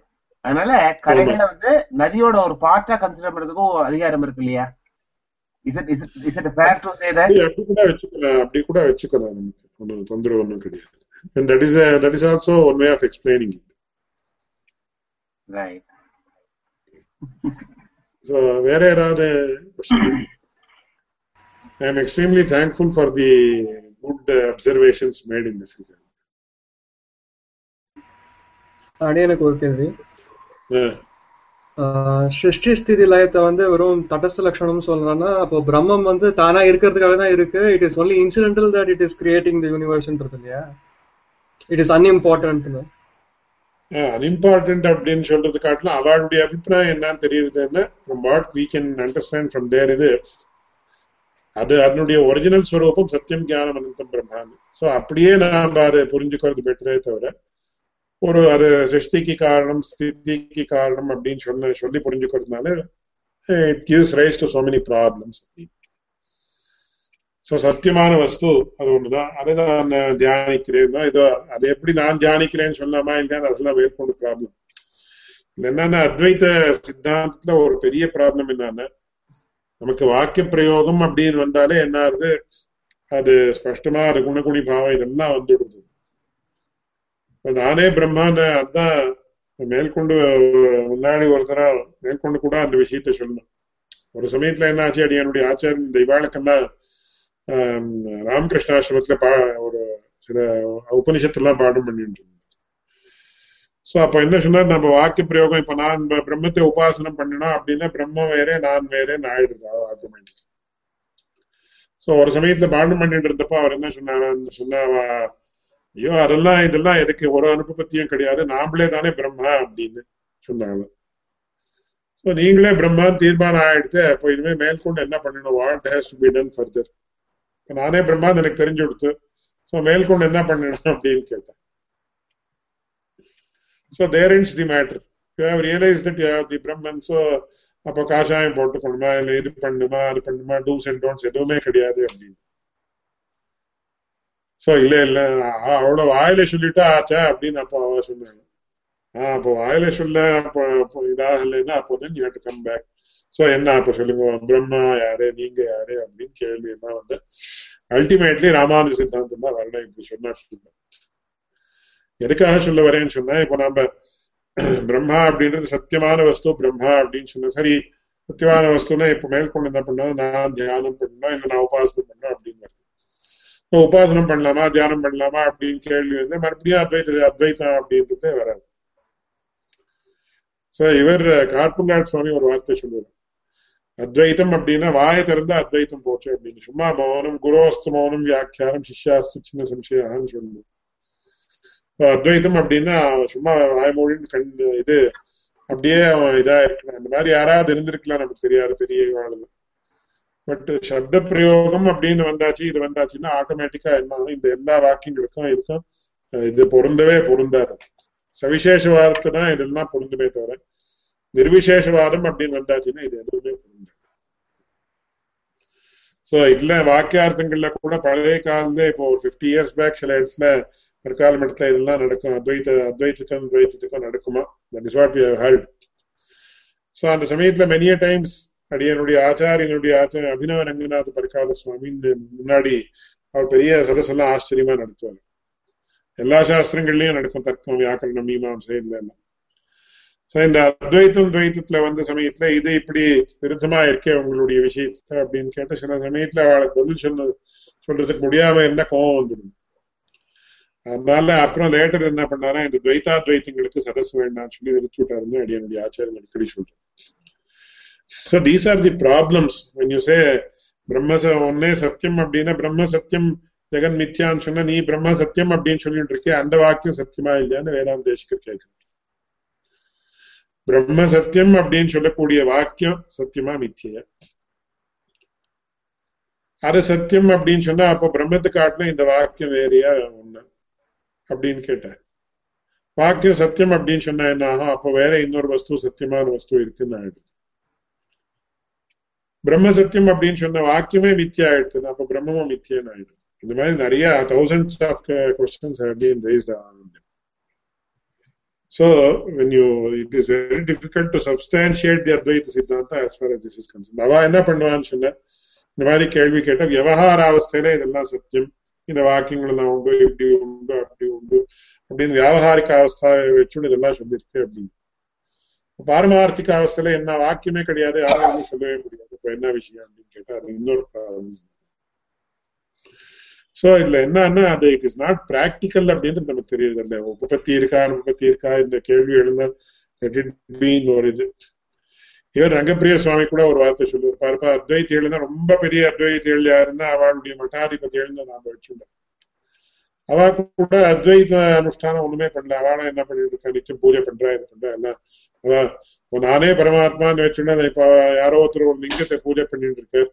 அதனால கரைகளை வந்து நதியோட ஒரு பார்ட்டா கன்சிடர் பண்றதுக்கும் அதிகாரம் இருக்கு இல்லையா? Is it is it is it fair to say that அப்படி அப்படி கூட வச்சுக்கலாம் அப்படி கூட வச்சுக்கலாம் நமக்கு. ஒன்றும் தொந்தரவு ஒன்றும் கிடையாது. And that is a, that is also one way of explaining it. Right so வேற ஏதாவது? I am extremely thankful for the good uh, observations made in this regard. அடி எனக்கு ஒரு கேள்வி. Uh, ஆஹ் சிருஷ்டி ஸ்திதி லயத்தை வந்து வெறும் தடஸ்த லட்சணம் சொல்றேன்னா அப்போ பிரம்மம் வந்து தானா இருக்கிறதுக்காக தான் இருக்கு. It is only incidental that it is creating the யூனிவர்ஸ்ன்றது இல்லையா? இட் இஸ் அன்இம்பார்ட்டன்ட் அன்இம்பார்ட்டன்ட் அப்படின்னு சொல்றது காட்டிலும் அவளுடைய அபிப்பிராயம் என்னன்னு தெரியுதுன்னா from what we can understand from there இது அது அதனுடைய ஒரிஜினல் ஸ்வரூபம் சத்தியம் ஞானம் அனந்தம் பிரம்மான். ஸோ அப்படியே நாம் அதை புரிஞ்சுக்கிறது பெட்டரே தவிர ஒரு அது சிருஷ்டிக்கு காரணம் ஸ்திதிக்கு காரணம் அப்படின்னு சொன்ன சொல்லி புரிஞ்சுக்கிறதுனால it gives rise to so many problems so சத்தியமான வஸ்து அது ஒண்ணுதான் அதை நான் தியானிக்கிறேன் இதோ அதை எப்படி நான் தியானிக்கிறேன்னு சொல்லாமா இல்லையா அதெல்லாம் மேற்கொண்டு ப்ராப்ளம் என்னன்னா அத்வைத சித்தாந்தத்துல ஒரு பெரிய ப்ராப்ளம் என்னன்னா நமக்கு வாக்கிய பிரயோகம் அப்படின்னு வந்தாலே என்ன ஆகுது அது ஸ்பஷ்டமா அது குணகுணி பாவம் இதெல்லாம் வந்துடுது நானே பிரம்மாண்ட அதான் மேற்கொண்டு முன்னாடி ஒருத்தரா மேற்கொண்டு கூட அந்த விஷயத்த சொல்லணும் ஒரு சமயத்துல என்ன ஆச்சு அடி என்னுடைய ஆச்சாரியன் இந்த இவாளுக்கெல்லாம் ஆஹ் ராமகிருஷ்ணாசிரமத்துல பா ஒரு சில உபனிஷத்துலாம் பாடம் பண்ணிட்டு இருந்தேன் சோ அப்ப என்ன சொன்னார்? நம்ம வாக்கிய பிரயோகம் இப்ப நான் பிரம்மத்தை உபாசனம் பண்ணணும் அப்படின்னா பிரம்மம் வேற நான் வேறேன்னு ஆயிடுது ஆட்டோமேட்டிக் சோ ஒரு சமயத்துல பாடம் பண்ணிட்டு இருந்தப்போ அவர் என்ன சொன்னாரு? சொன்னா ஐயோ அதெல்லாம் இதெல்லாம் எதுக்கு? ஒரு அனுபவத்தியும் கிடையாது. நாமளே தானே பிரம்மா அப்படின்னு சொன்னாங்க. சோ நீங்களே பிரம்மான்னு தீர்மானம் ஆயிடுத்து அப்போ இனிமேல் மேற்கொண்டு என்ன பண்ணணும்? What has to be done further நானே பிரம்மான்னு எனக்கு தெரிஞ்சு கொடுத்து சோ மேல்கொண்டு என்ன பண்ணணும் அப்படின்னு கேட்டேன். So there ends the matter you have realise that you the Brahman so அப்போ காஷாயம் போட்டுக்கணுமா இல்ல இது பண்ணுமா அது பண்ணுமா டூஸ் அண்ட் டோன்ஸ் எதுவுமே கிடையாது அப்படின்னு. சோ இல்ல இல்ல அவ்வளவு அவளோட வாயில சொல்லிட்டா ஆச்சா அப்படின்னு அப்போ அவ சொன்னாங்க. ஆஹ் அப்போ வாயில சொல்ல அப்போ இதாகலைன்னா அப்போ then you have to so என்ன அப்ப சொல்லுங்க பிரம்மா யாரு நீங்க யாரு அப்படின்னு கேள்வி என்ன வந்து அல்டிமேட்லி ராமானுஜ சித்தாந்தம் தான் வரணும் இப்படி சொன்னா சொல்லுங்க. எதுக்காக சொல்ல வரேன்னு சொன்னா இப்ப நம்ம பிரம்மா அப்படின்றது சத்தியமான வஸ்து பிரம்மா அப்படின்னு சொன்னா சரி சத்தியமான வஸ்துனா இப்ப மேற்கொண்டு என்ன பண்ணோம் நான் தியானம் பண்ணணும் இல்ல நான் உபாசனம் பண்ணணும் அப்படிங்கிறது. இப்போ உபாசனம் பண்ணலாமா தியானம் பண்ணலாமா அப்படின்னு கேள்வி வந்து மறுபடியும் அத்வைத அத்வைத்தம் அப்படின்றதே வராது. சோ இவர் கார்புல்லாட் சுவாமி ஒரு வார்த்தை சொல்லுவார். அத்வைத்தம் அப்படின்னா வாயை திறந்து அத்வைத்தம் போச்சு அப்படின்னு சும்மா மௌனம் குரோஸ்து மௌனம் வியாக்கியானம் சிஷ்யாஸ்து சின்ன சம்சயான்னு சொல்லணும் அத்வைத்தம் அப்படின்னா சும்மா வாய்மொழின்னு கண் இது அப்படியே அவன் இதா இருக்கலாம் அந்த மாதிரி யாராவது இருந்திருக்கலாம் நமக்கு தெரியாது பெரிய வாழ்வு பட் சப்த பிரயோகம் அப்படின்னு வந்தாச்சு இது வந்தாச்சுன்னா ஆட்டோமேட்டிக்கா என்ன இந்த எல்லா வாக்கியங்களுக்கும் இதுக்கும் இது பொருந்தவே பொருந்தாது சவிசேஷவாதத்துனா இதெல்லாம் பொருந்துமே தவிர நிர்விசேஷவாதம் அப்படின்னு வந்தாச்சுன்னா இது எதுவுமே சோ இதுல வாக்கியார்த்தங்கள்ல கூட பழைய காலத்துல இப்போ ஒரு பிப்டி இயர்ஸ் பேக் சில இடத்துல தற்கால இடத்துல இதெல்லாம் நடக்கும். அத்வைத அத்வைத்தத்துக்கும் துவைத்தத்துக்கும் நடக்குமா? That is what you heard so அந்த சமயத்துல மெனிய டைம்ஸ் அடியனுடைய ஆச்சாரியனுடைய ஆச்சாரிய அபினவ ரங்கநாத பரிகால சுவாமின்னு முன்னாடி அவர் பெரிய சதசெல்லாம் ஆச்சரியமா நடத்துவார். எல்லா சாஸ்திரங்கள்லயும் நடக்கும் தர்க்கம் வியாக்கரணம் மீமாம்சை இல்ல எல்லாம். சோ இந்த அத்வைத்தம் துவைத்தத்துல வந்த சமயத்துல இது இப்படி விருத்தமா இருக்கே உங்களுடைய விஷயத்த அப்படின்னு கேட்ட சில சமயத்துல அவளுக்கு பதில் சொன்ன சொல்றதுக்கு முடியாம இருந்தா கோவம் வந்துடும். அதனால அப்புறம் லேட்டர் என்ன பண்ணாரா இந்த துவைத்தாத்வைத்தங்களுக்கு சதஸ் வேண்டாம் சொல்லி நிறுத்தி விட்டாருன்னு அடியனுடைய ஆச்சாரம் அடிக்கடி சொல்றேன் so these are the problems when you say பிரம்ம ஒன்னே சத்தியம் அப்படின்னா பிரம்ம சத்தியம் ஜெகன் மித்யான்னு சொன்னா நீ பிரம்ம சத்தியம் அப்படின்னு சொல்லிட்டு இருக்கே அந்த வாக்கியம் சத்தியமா இல்லையான்னு வேதாந்த தேசிகர் கேட்கிறேன் பிரம்ம சத்தியம் அப்படின்னு சொல்லக்கூடிய வாக்கியம் சத்தியமா மித்திய அது சத்தியம் அப்படின்னு சொன்னா அப்போ பிரம்மத்தை காட்டின இந்த வாக்கியம் வேறையா ஒண்ணு? அப்படின்னு கேட்டார் வாக்கியம் சத்தியம் அப்படின்னு சொன்னா என்ன ஆகும்? அப்போ வேற இன்னொரு வஸ்து சத்தியமான வஸ்து இருக்குன்னு ஆயிடுது. பிரம்ம சத்தியம் அப்படின்னு சொன்ன வாக்கியமே மித்தியா ஆயிடுது. அப்ப பிரம்மமும் மித்தியன்னு ஆயிடுது. இந்த மாதிரி நிறைய thousands of questions have been raised on So when you, it is very difficult to substantiate the Advaita Siddhanta as far as this is concerned. அவ என்ன பண்ணுவான்னு சொன்ன இந்த மாதிரி கேள்வி கேட்ட விவகார அவஸ்தையில இதெல்லாம் சத்தியம் இந்த வாக்கியங்கள் எல்லாம் உண்டு இப்படி உண்டு அப்படி உண்டு அப்படின்னு வியாபகாரிக அவஸ்தாவை வச்சு இதெல்லாம் சொல்லியிருக்கு அப்படின்னு பாரமார்த்திக அவஸ்தையில என்ன வாக்கியமே கிடையாது யாரும் சொல்லவே முடியாது இப்ப என்ன விஷயம் அப்படின்னு கேட்டா அது இன்னொரு சோ இதுல என்னன்னா அது இட் இஸ் நாட் பிராக்டிக்கல் அப்படின்றது நமக்கு தெரியுது. இல்ல உற்பத்தி இருக்கா உற்பத்தி இருக்கா இந்த கேள்வி எழுந்தால் ஒரு இது இவர் ரங்கப்பிரிய சுவாமி கூட ஒரு வார்த்தை சொல்லுவார் பாருப்பா அத்வைத்தி எழுந்தா ரொம்ப பெரிய அத்வைத்தி எழுதியா இருந்தா அவளுடைய மட்டாதிபதி எழுந்த நாம வச்சுட்டோம் அவ கூட அத்வைத அனுஷ்டானம் ஒண்ணுமே பண்ணல. அவளா என்ன பண்ணிட்டு இருக்கா? நிச்சயம் பூஜை பண்றா இது பண்றா எல்லாம் அவ நானே பரமாத்மான்னு வச்சுன்னா இப்ப யாரோ ஒருத்தர் ஒரு லிங்கத்தை பூஜை பண்ணிட்டு இருக்காரு.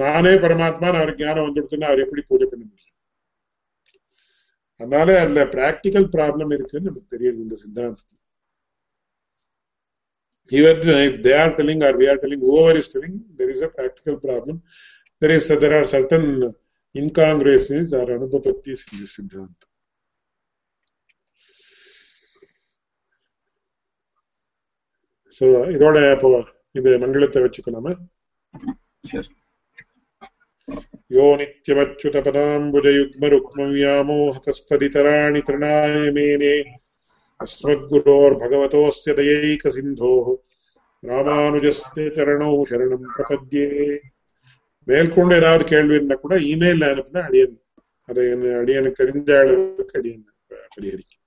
நானே பரமாத்மான்னு அவருக்கு ஞானம் வந்துடுத்துன்னா அவர் எப்படி பூஜை பண்ண முடியும் அதனால அதுல பிராக்டிக்கல் ப்ராப்ளம் இருக்குன்னு நமக்கு தெரியுது இந்த சித்தாந்தத்தில் even if they are telling or we are telling whoever is telling there is a practical problem there is there are certain incongruencies or anupapattis in this siddhanta so இதோட இப்போ இது மங்களத்தை வச்சுக்கலாமா यो नित्यमच्युतपदाम्बुजयुग्मरुक्मव्यामोहतस्तदितराणि तृणाय मेने अस्मद्गुरोर्भगवतोऽस्य दयैकसिन्धोः ராமானுஜஸ்ய சரணோ சரணம் பிரபத்யே மேற்கொண்டு ஏதாவது கேள்வி இருந்தா கூட இமெயில்ல அனுப்புனா அடியன் அதை அடியனுக்கு தெரிஞ்ச அளவுக்கு அடியன் பரிகரிக்கும்